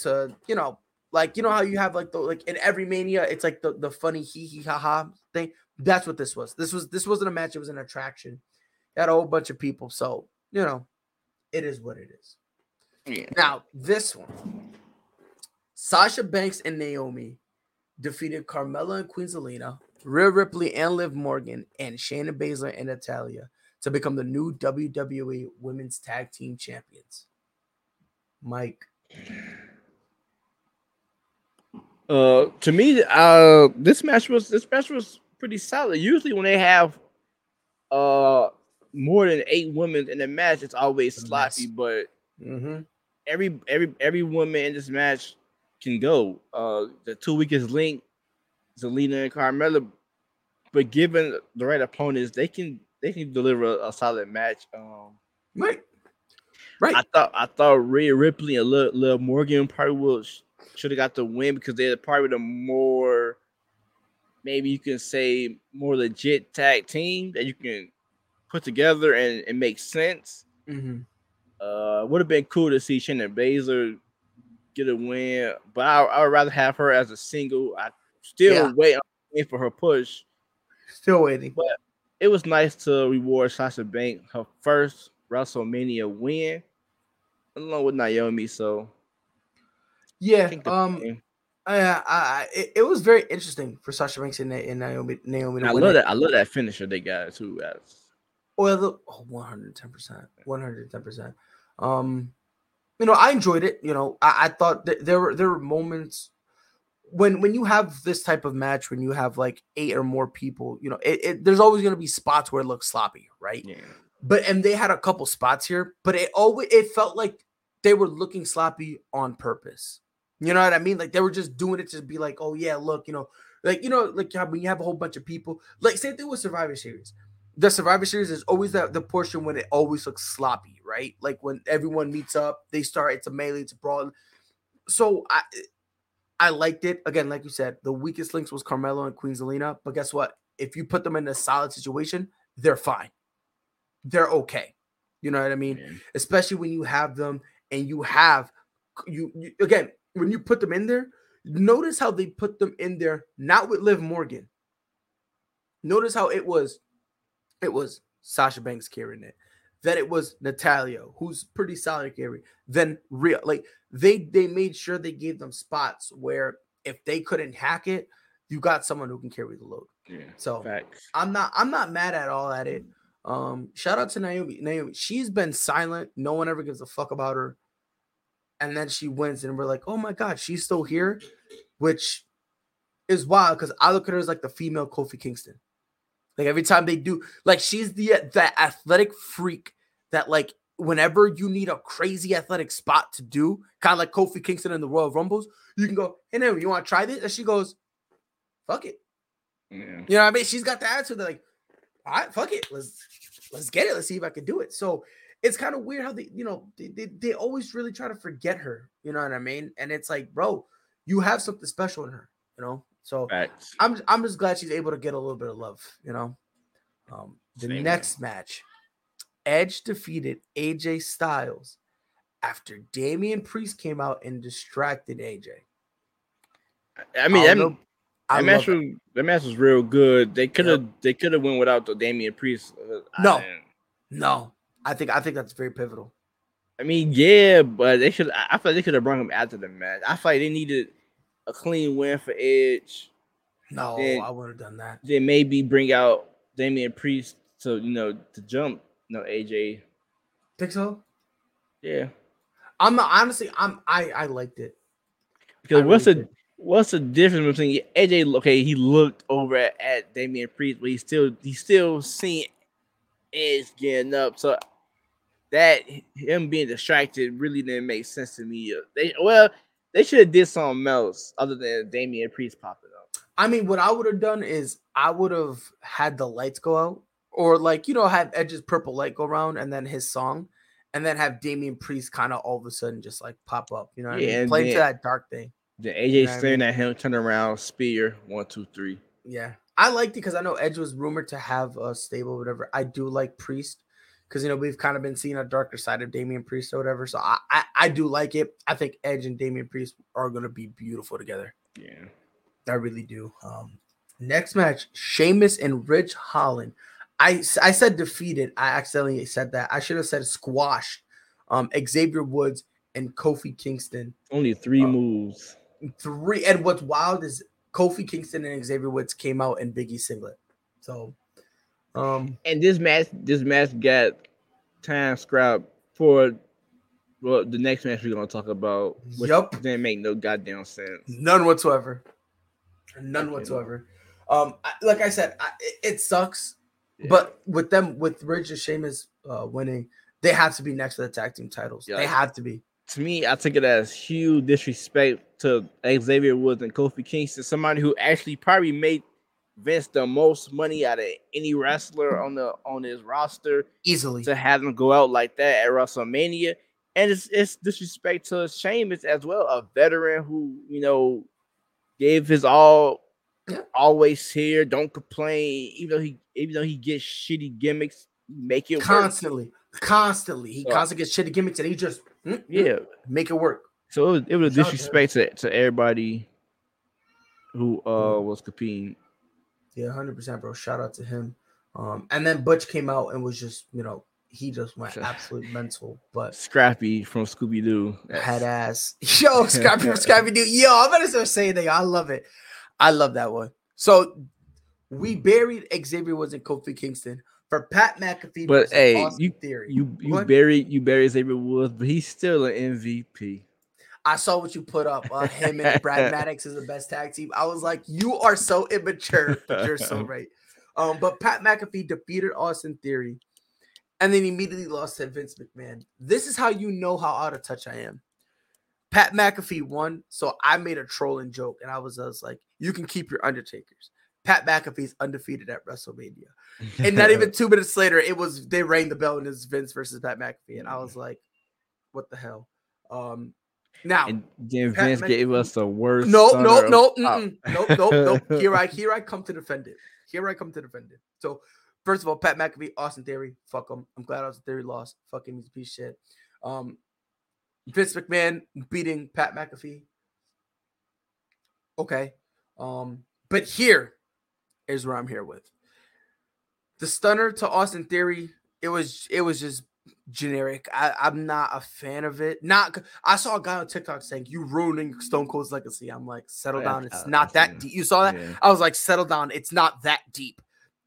to, you know, like you know how you have like the like in every mania, it's like the the funny hee hee ha ha thing. That's what this was. This was this wasn't a match, it was an attraction. It had a whole bunch of people. So, you know, it is what it is.
Yeah.
Now, this one. Sasha Banks and Naomi defeated Carmella and Queen Zelina, Rhea Ripley and Liv Morgan, and Shayna Baszler and Natalya to become the new WWE Women's Tag Team Champions. Mike.
Uh, to me, uh, this match was this match was pretty solid. Usually, when they have uh more than eight women in a match, it's always sloppy. But
Mm-hmm.
Every every every woman in this match can go. Uh, the two weakest link, Zelina and Carmella, but given the right opponents, they can they can deliver a, a solid match. Um,
Right. Right.
I thought I thought Rhea Ripley and Liv, Liv Morgan probably will should have got the win because they're probably the more maybe you can say more legit tag team that you can put together and, and make sense.
mm-hmm.
Uh, would have been cool to see Shayna Baszler get a win, but I, I would rather have her as a single. I still
Yeah.
wait wait for her push.
Still waiting.
But it was nice to reward Sasha Banks her first WrestleMania win, along with Naomi. So
Yeah.
the
Um.
team-
I, I, I, it, it was very interesting for Sasha Banks and, and Naomi. Naomi. To
I love
it.
that. I love that finisher they got too. That's
Well, oh, 110%. 110%. Um, you know, I enjoyed it. You know, I, I thought that there were there were moments when when you have this type of match, when you have like eight or more people, you know, it, it there's always gonna be spots where it looks sloppy, right?
yeah.
But and they had a couple spots here, but it always it felt like they were looking sloppy on purpose. You know what I mean? Like they were just doing it to be like, oh yeah, look, you know, like you know, like when you have a whole bunch of people, like same thing with Survivor Series. The Survivor Series is always that the portion when it always looks sloppy, right? Like when everyone meets up, they start it's a melee, it's a brawl. So I I liked it. Again, like you said, the weakest links was Carmella and Queen Zelina. But guess what? If you put them in a solid situation, they're fine. They're okay. You know what I mean?
yeah.
especially when you have them and you have you, you again when you put them in there notice how they put them in there not with liv morgan notice how it was it was sasha banks carrying it then it was natalya who's pretty solid carry then real like they they made sure they gave them spots where if they couldn't hack it you got someone who can carry the load
Yeah.
so
Facts.
I'm not I'm not mad at all at it. Um, shout out to Naomi. Naomi, she's been silent. No one ever gives a fuck about her. And then she wins, and we're like, oh my god, she's still here, which is wild because I look at her as like the female Kofi Kingston. Like every time they do, like she's the uh, that athletic freak that like whenever you need a crazy athletic spot to do, kind of like Kofi Kingston in the Royal Rumbles, you can go, hey Naomi, you want to try this? And she goes, fuck it.
Yeah.
You know what I mean? She's got the attitude that like, all right, fuck it. Let's let's get it. Let's see if I can do it. So it's kind of weird how they, you know, they, they, they always really try to forget her. You know what I mean? And it's like, bro, you have something special in her, you know? So
Facts.
I'm I'm just glad she's able to get a little bit of love, you know. Um the
Same
next match, Edge defeated AJ Styles after Damian Priest came out and distracted AJ.
I mean,
I
that,
I
that match was that match was real good. They could have
Yep.
they could have went without the Damian Priest. Uh, I
No. No, I think I think that's very pivotal.
I mean, yeah, but they should. I I feel like they could have brought him after the match. I feel like they needed a clean win for Edge.
No,
Then-
I would have done that.
Then maybe bring out Damian Priest to you know to jump. You know, AJ.
Think so?
Yeah,
I'm not honestly. I'm I I liked it.
because
I
what's
really
the what's the difference between AJ? Okay, he looked over at, at Damian Priest, but he still he still seen Edge getting up. So that him being distracted really didn't make sense to me. They well, they should have did something else other than Damian Priest popping up.
I mean, what I would have done is I would have had the lights go out, or like you know, have Edge's purple light go around, and then his song, and then have Damian Priest kind of all of a sudden just like pop up. You know, what
Yeah,
I mean? play
then-
to that dark thing.
Then AJ
You know what I
staring
mean?
at him, turn around, spear, one, two, three.
Yeah, I liked it because I know Edge was rumored to have a stable, whatever. I do like Priest because you know we've kind of been seeing a darker side of Damian Priest or whatever. So I, I I do like it. I think Edge and Damian Priest are gonna be beautiful together.
Yeah.
I really do. Um, next match, Sheamus and Ridge Holland. I I said defeated. I accidentally said that. I should have said squashed. Um, Xavier Woods and Kofi Kingston.
Only three
Uh,
moves.
Three. And what's wild is Kofi Kingston and Xavier Woods came out in Biggie singlet. So, um,
And this match, this match got time scrapped for well the next match we're gonna talk about. Which
Yup.
didn't make no goddamn sense.
none whatsoever. None whatsoever. Um, I, like I said, I, it, it sucks.
Yeah.
But with them, with Ridge and Sheamus uh, winning, they have to be next to the tag team titles.
Yeah.
They have to be.
to me, I took it as huge disrespect to Xavier Woods and Kofi Kingston, somebody who actually probably made Vince the most money out of any wrestler on the on his roster
Easily.
to have him go out like that at WrestleMania. And it's it's disrespect to Sheamus as well, a veteran who, you know, gave his all, always here, don't complain, even though he even though he gets shitty gimmicks, make it work.
Constantly. Constantly. He
So-
constantly gets shitty gimmicks and he just mm, mm,
Yeah.
make it work.
So it was it was a
Shout out to
disrespect to, to everybody who uh was competing.
Yeah, 100%, bro. Shout out to him. Um, and then Butch came out and was just, you know, he just went *laughs* absolute mental, but
Scrappy from Scooby Doo.
head ass. *laughs* Yo, Scrappy from *laughs* Scrappy Doo. Yo, I'm gonna start saying that. I love it. I love that one. So we buried Xavier Woods and Kofi Kingston for Pat McAfee.
But, hey,
Austin
you-
Theory.
You you
What?
buried you buried Xavier Woods, but he's still an MVP.
I saw what you put up. Uh, him and Brad *laughs* Maddox is the best tag team. I was like, you are so immature, but you're so *laughs* right. Um, but Pat McAfee defeated Austin Theory, and then immediately lost to Vince McMahon. This is how you know how out of touch I am. Pat McAfee won, so I made a trolling joke, and I was just like, "You can keep your Undertakers." Pat McAfee's undefeated at WrestleMania, and not even *laughs* two minutes later, it was they rang the bell and it's Vince versus Pat McAfee, and I was like, "What the hell?" Um, now
and then
Pat
Vince gave us the worst.
no, no, no, mm-mm, nope, nope, nope. *laughs* Here I here I come to defend it. Here I come to defend it. So first of all, Pat McAfee, Austin Theory, fuck him. I'm glad Austin Theory lost. Fucking piece of shit. Um, Vince McMahon beating Pat McAfee. Okay. Um, but here is where I'm here with. The stunner to Austin Theory, it was it was just generic. I, I'm not a fan of it. Not I saw a guy on TikTok saying you ruining Stone Cold's legacy. I'm like, settle
yeah,
down. It's
uh,
not that deep. You saw that?
Yeah.
I was like, settle down. It's not that deep.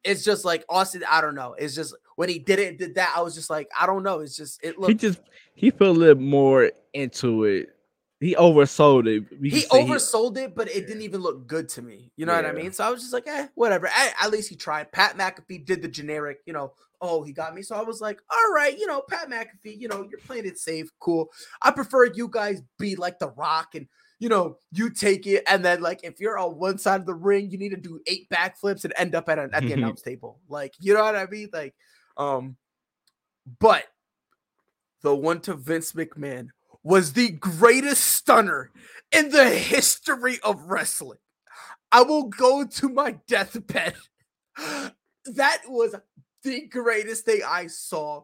It's just like Austin. I don't know. It's just when he did it, did that. I was just like, I don't know. It's just it
He just he put a little more into it. He oversold it.
He oversold it, but it didn't even look good to me. You know what I mean? So I was just like, eh, whatever. At, at least he tried. Pat McAfee did the generic, you know, oh, he got me. So I was like, all right, you know, Pat McAfee, you know, you're playing it safe. Cool. I prefer you guys be like The Rock and, you know, you take it. And then, like, if you're on one side of the ring, you need to do eight backflips and end up at, an, at the *laughs* announce table. Like, you know what I mean? Like, um, but the one to Vince McMahon was the greatest stunner in the history of wrestling. I will go to my deathbed. *gasps* That was the greatest thing I saw.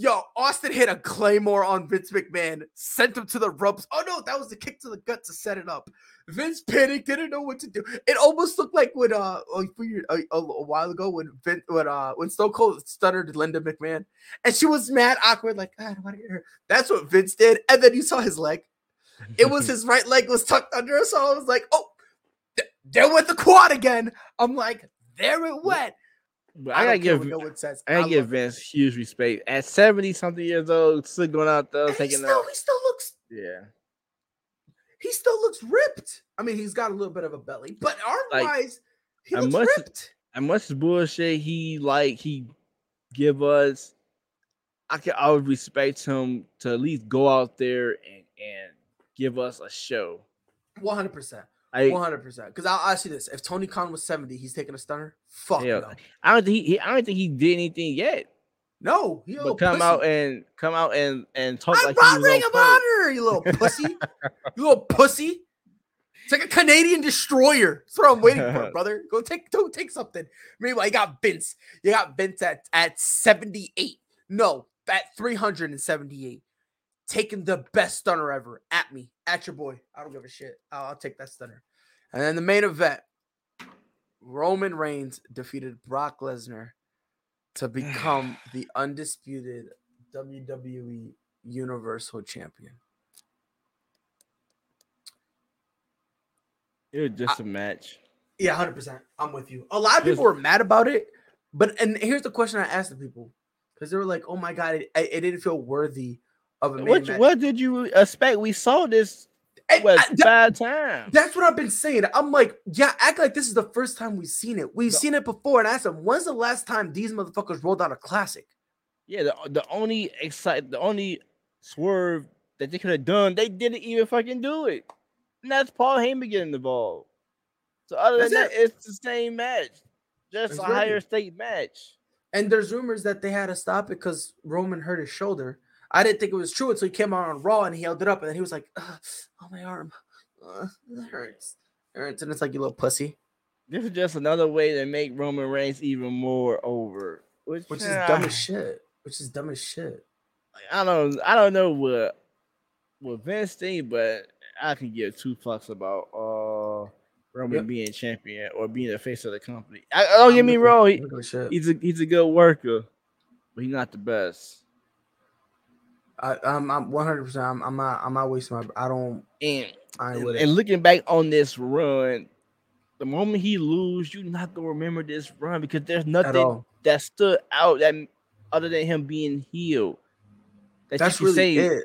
Yo, Austin hit a claymore on Vince McMahon, sent him to the ropes. Oh no, that was the kick to the gut to set it up. Vince panicked, didn't know what to do. It almost looked like when uh a, a, a, while ago when Vince when uh when Stone Cold stuttered Linda McMahon, and she was mad awkward, like "Ah, I don't want to get her. That's what Vince did, and then you saw his leg. It was *laughs* his right leg was tucked under, us, so I was like, oh, th- there went the quad again. I'm like, there it went.
But
I,
I, gotta give
no one says.
I gotta give
love it.
Vince huge respect. At 70 something years old, still going out there
And he
taking
still, he still looks
Yeah.
he still looks ripped. I mean, he's got a little bit of a belly, but arm wise, like, he looks
much,
ripped.
And much bullshit he like he give us, I can always respect him to at least go out there and and give us a show.
One hundred percent. One hundred percent. Because I'll ask you this: If Tony Khan was seventy, he's taking a stunner. Fuck yeah. no.
I don't think he, I don't think he did anything yet.
No,
he but come pussy. out and come out and and talk
I'm
like
not Ring of Honor, you little *laughs* pussy, you little pussy. It's like a Canadian destroyer. That's what I'm waiting for, *laughs* brother. Go take go take something. Meanwhile, you got Vince. You got Vince at at 78. No, at 378 taking the best stunner ever at me, at your boy. I don't give a shit. I'll, I'll take that stunner. And then the main event Roman Reigns defeated Brock Lesnar to *sighs* become the undisputed WWE Universal Champion.
It was just I, a match.
Yeah, 100%. I'm with you. A lot of people were mad about it. But, and here's the question I asked the people because they were like, oh my God, it, it didn't feel worthy of a
what, what did you expect? We saw this was I, bad time.
That's what I've been saying. I'm like, yeah, act like this is the first time we've seen it. We've no. seen it before, and I them, when's the last time these motherfuckers rolled out a classic?
Yeah, the, the only excite, the only swerve that they could have done, they didn't even fucking do it. And that's Paul Heyman getting involved. So other that's than it. that, it's the same match, just a higher stake match.
And there's rumors that they had to stop it because Roman hurt his shoulder I didn't think it was true until he came out on Raw and he held it up, and then he was like, "Oh, my arm, uh, it hurts, it hurts," and it's like you little pussy.
This is just another way to make Roman Reigns even more over,
which, which is dumb as shit. Which is dumb as shit.
I don't, I don't know what what Vince think, but I can give two fucks about uh Roman yep. being champion or being the face of the company. I, don't get me wrong, he, he's a he's a good worker, but he's not the best.
I, I'm, I'm 100. percent I'm, I'm not. I'm not wasting my. I don't.
And and, and looking back on this run, the moment he lose, you not gonna remember this run because there's nothing that stood out that other than him being healed.
That That's really say, it.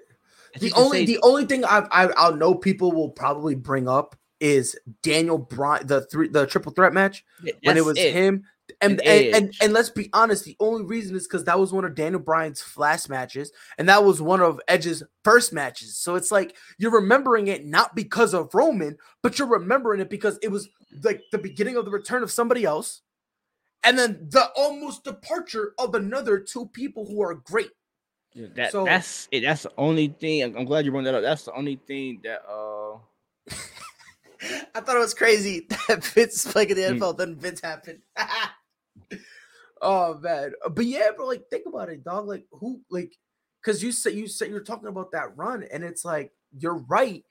The only say, the only thing I, I I'll know people will probably bring up is Daniel Bryan the three the triple threat match when it was it. him and and, and, and let's be honest, the only reason is because that was one of Daniel Bryan's last matches, and that was one of Edge's first matches. So it's like you're remembering it not because of Roman, but you're remembering it because it was like the beginning of the return of somebody else, and then the almost departure of another two people who are great.
Yeah, that so, that's it. That's the only thing. I'm glad you brought that up. That's the only thing that uh *laughs*
I thought it was crazy *laughs* that Vince playing in the NFL, mm. then Vince happened. *laughs* oh man, uh, but yeah, bro, like think about it, dog. Like who, like, because you said you said you're talking about that run, and it's like you're right.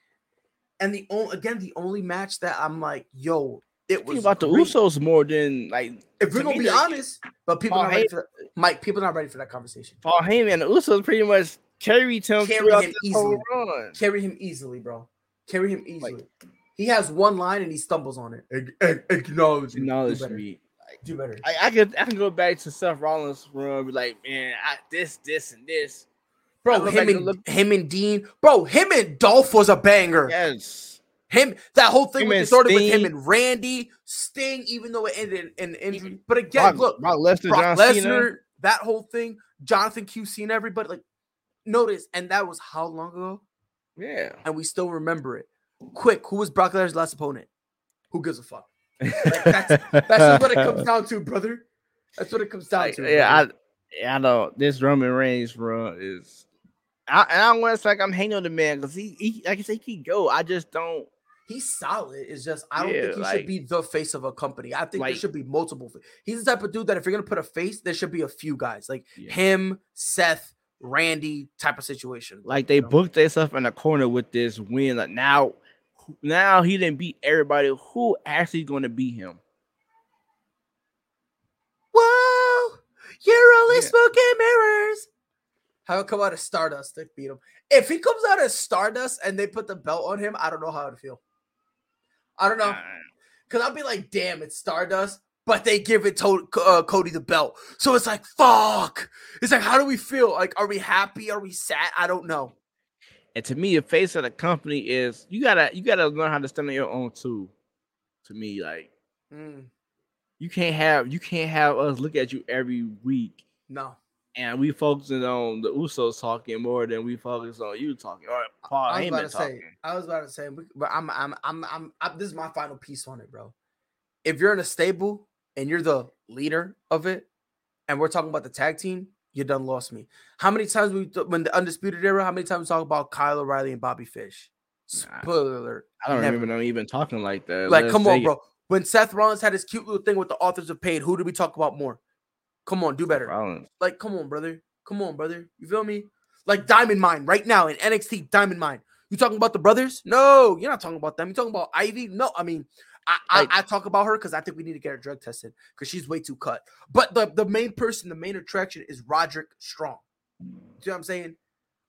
And the only again, the only match that I'm like, yo, it was
about great. the Usos more than like.
If we're gonna be like, honest, but people Paul not ready for that. Mike, people are not ready for that conversation.
Paul Heyman, the Usos pretty much carried him carry him
easily. Carry him easily, bro. Carry him easily. Like, he has one line and he stumbles on it. Acknowledge,
acknowledge me.
Do better.
I, I can I can go back to Seth Rollins' run, be like, man, I, this, this, and this.
Bro, him and look- him and Dean, bro, him and Dolph was a banger.
Yes.
Him, that whole thing with, started Sting. with him and Randy, Sting, even though it ended in injury. But again, Brock, look,
Brock Lesnar, Brock Lesnar,
that whole thing, Jonathan QC and everybody, like, notice, and that was how long ago?
Yeah.
And we still remember it. Quick, who was Brock Lesnar's last opponent? Who gives a fuck? Like, that's, that's what it comes down to, brother. That's what it comes down to.
Yeah, I, I know this Roman Reigns run is. I, I don't want to like I'm hating on the man because he, he, like I say, he can go. I just don't.
He's solid. It's just I don't yeah, think he like, should be the face of a company. I think like, there should be multiple. He's the type of dude that if you're gonna put a face, there should be a few guys like yeah. him, Seth, Randy type of situation.
Like they you know? booked themselves in a corner with this win. Like now now he didn't beat everybody. Who actually going to beat him?
Whoa, you're only yeah. smoke and mirrors. How come out of Stardust to beat him? If he comes out as Stardust and they put the belt on him, I don't know how to feel. I don't know. Because I'll be like, damn, it's Stardust, but they give it to uh, Cody the belt. So it's like, fuck. It's like, how do we feel? Like, are we happy? Are we sad? I don't know.
And to me, the face of the company is you gotta you gotta learn how to stand on your own too. To me, like
Mm,
you can't have you can't have us look at you every week
no.
and we focusing on the Usos talking more than we focus on you talking. Or Paul
I was about
Heyman
to say. I was about to say, but I'm, I'm, I'm, I'm, I'm. This is my final piece on it, bro. If you're in a stable and you're the leader of it, and we're talking about the tag team, you done lost me. How many times we, when the undisputed era, how many times we talk about Kyle O'Reilly and Bobby Fish? Spoiler alert.
I don't
never.
remember them even talking like that.
Like,
Let's
come on, bro. When Seth Rollins had his cute little thing with the authors of pain, who did we talk about more? Come on, do better.
Rollins.
Like, come on, brother. Come on, brother. You feel me? Like Diamond Mine right now in NXT Diamond Mine. You talking about the brothers? No, you're not talking about them. You talking about Ivy? No, I mean, I I, I talk about her because I think we need to get her drug tested because she's way too cut. But the the main person, the main attraction is Roderick Strong. Do you know what I'm saying?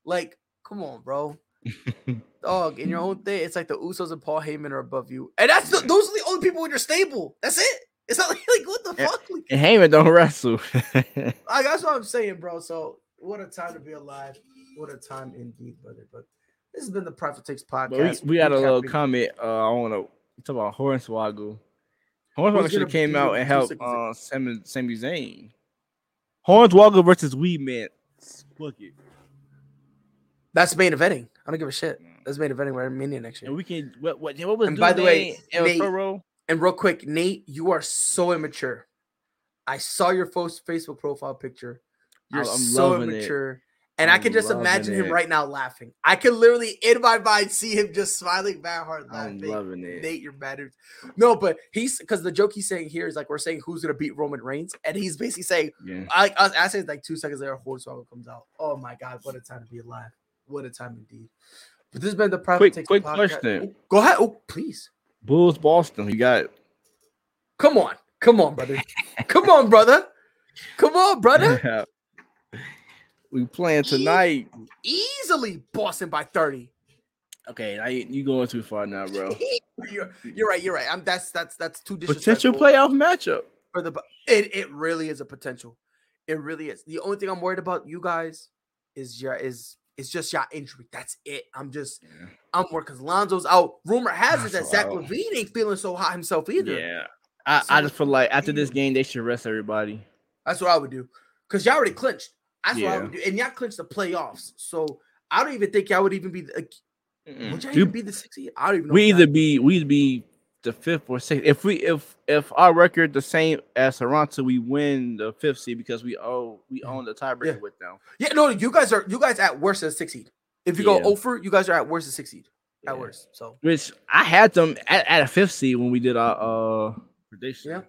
Like, come on, bro. *laughs* Dog, in your own thing, it's like the Usos and Paul Heyman are above you, and that's the, those are the only people in your stable. That's it. It's not like, *laughs* like what the fuck? Like,
And Heyman don't wrestle. *laughs*
like, that's what I'm saying, bro. So what a time to be alive. What a time indeed, brother. But this has been the Prideful Takes
But
podcast.
we, we got a little comment. Uh, I want to talk about Hornswoggle. Hornswoggle should have came out and helped
266?
uh, Sami, Sami Zayn. Hornswoggle versus Weedman. Book it.
That's main eventing. I don't give a shit. That's main eventing right Mania next year.
And we can what what, what was
And by the way, Nate- And real quick, Nate, you are so immature. I saw your fo- Facebook profile picture. You're
I'm- I'm
so
immature. it.
And I
I'm
can just imagine him right now laughing. I can literally in my mind see him just smiling mad hard
I'm loving it.
Nate, you're better. No, but he's because the joke he's saying here is like we're saying who's gonna beat Roman Reigns, and he's basically saying
Yeah.
I I, I say like two seconds later, a Hornswoggle comes out. Oh my god, what a time to be alive! What a time indeed. But this has been the prideful
Quick-
Takes
quick question.
Oh, Go ahead. Oh, please.
Bulls Boston. You got it.
Come on, come on, brother. come on, brother. Come on, brother. *laughs*
we playing tonight.
Easily Boston by thirty.
Okay, now you, you going too far now, bro. *laughs*
you're, you're right. You're right. I'm that's that's that's too
Potential playoff matchup.
for the. It it really is a potential. It really is. The only thing I'm worried about you guys is your is it's just your injury. That's it. I'm just
Yeah.
I'm worried because Lonzo's out. Rumor has it that Zach. LaVine ain't feeling so hot himself either.
Yeah. I,
So
I just feel like after this game they should rest everybody.
That's what I would do. Because y'all already clinched. That's what I
Yeah.
would do. And y'all clinched the playoffs. So I don't even think y'all would even be the like,
Mm-mm.
would y'all even be the sixth seed? I don't even know.
we either be we either be the fifth or sixth. If we if if our record the same as Toronto, we win the fifth seed because we owe we own the tiebreaker
Yeah.
with them.
Yeah, no, you guys are you guys at worst as six seed. If you go over, you guys are at worst as six seed. At
Yeah.
worst. So
Which I had them at, at a fifth seed when we did our uh prediction.
Yeah.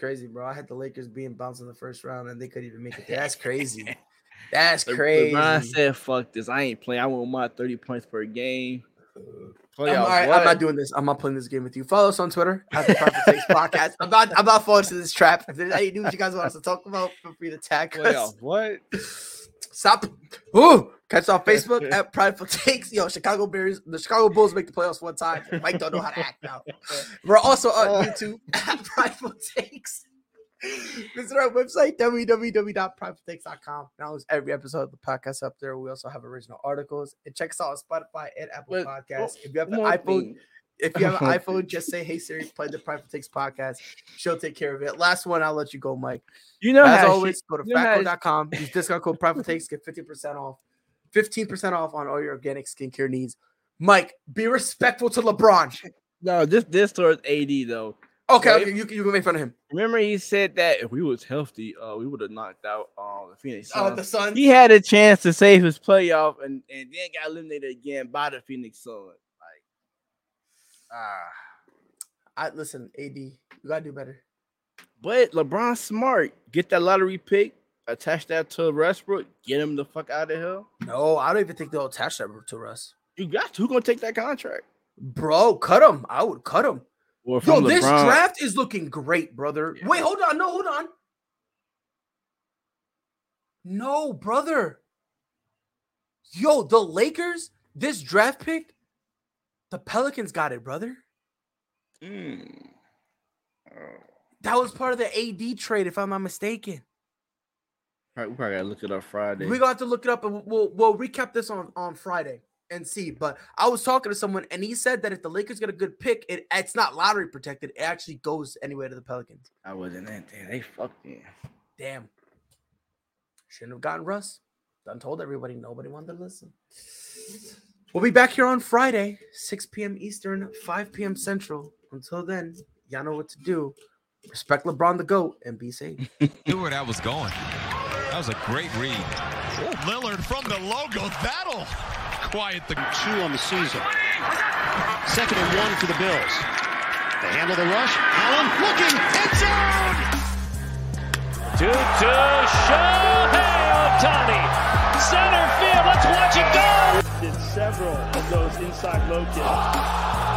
It's crazy, bro. I had the Lakers being bounced in the first round and they couldn't even make it there. That's crazy. *laughs* That's crazy.
LeBron said, "Fuck this! I ain't playing. I want my thirty points per game."
I'm,
Playoffs,
all right, I'm not doing this. I'm not playing this game with you. Follow us on Twitter at the Prideful Takes *laughs* Podcast. I'm not. I'm not falling into this trap. If there's any news you guys want us to talk about, feel free to tag us.
Playoff, what?
Stop. Ooh, catch us on Facebook at Prideful Takes. Yo, Chicago Bears, the Chicago Bulls make the playoffs one time. Mike don't know how to act now. We're also on uh. YouTube *laughs* at Prideful Takes. Visit our website, www.pridefultakes.com. Now is every episode of the podcast up there. We also have original articles. And check us out on Spotify and Apple
But-
Podcasts. Oh, if you have an iPhone,
thing.
if you have an *laughs* iPhone, just say, hey Siri, play the Prideful Takes podcast. She'll take care of it. Last one, I'll let you go, Mike.
You know
As always,
shit-
go to
you know
fatco.com. Use discount code Prideful Takes, get 50% off. 15% off on all your organic skincare needs. Mike, be respectful to LeBron. *laughs*
No, this this towards AD though.
Okay, okay you, can- you can make fun of him.
Remember, he said that if we was healthy, uh, we would have knocked out uh, the Phoenix.
Oh,
Suns.
the Suns.
he had a chance to save his playoff, and and then got eliminated again by the Phoenix Suns. Like, ah.
I listen, AD, you gotta do better.
But LeBron smart. Get that lottery pick, attach that to Westbrook, get him the fuck out of here.
No, I don't even think they'll attach that to Russ.
You got to. Who gonna take that contract?
Bro, cut him. I would cut him.
Or
Yo,
from
this
LeBron.
draft is looking great, brother.
Yeah.
Wait, hold on. No, hold on. No, brother. Yo, the Lakers, this draft pick, the Pelicans got it, brother.
Mm. Oh.
That was part of the AD trade, if I'm not mistaken.
All right, we probably gotta look it up Friday.
We got to look it up and we'll we'll recap this on on Friday and see. But I was talking to someone and he said that if the Lakers get a good pick, it it's not lottery protected. It actually goes anyway to the Pelicans.
I wasn't in there. They fucked me.
Damn. Shouldn't have gotten Russ. Done told everybody. Nobody wanted to listen. We'll be back here on Friday, 6 p.m. Eastern, 5 p.m. Central. Until then, y'all know what to do. Respect LeBron the GOAT and be safe. *laughs*
Knew where that was going. That was a great read. Oh, Lillard from the logo. That'll quiet the
two on the season. *laughs* Second and one for the Bills. They handle the rush. Allen looking. End zone.
Two to Shohei Ohtani. Center field. Let's watch it go.
Did several of those inside low kicks.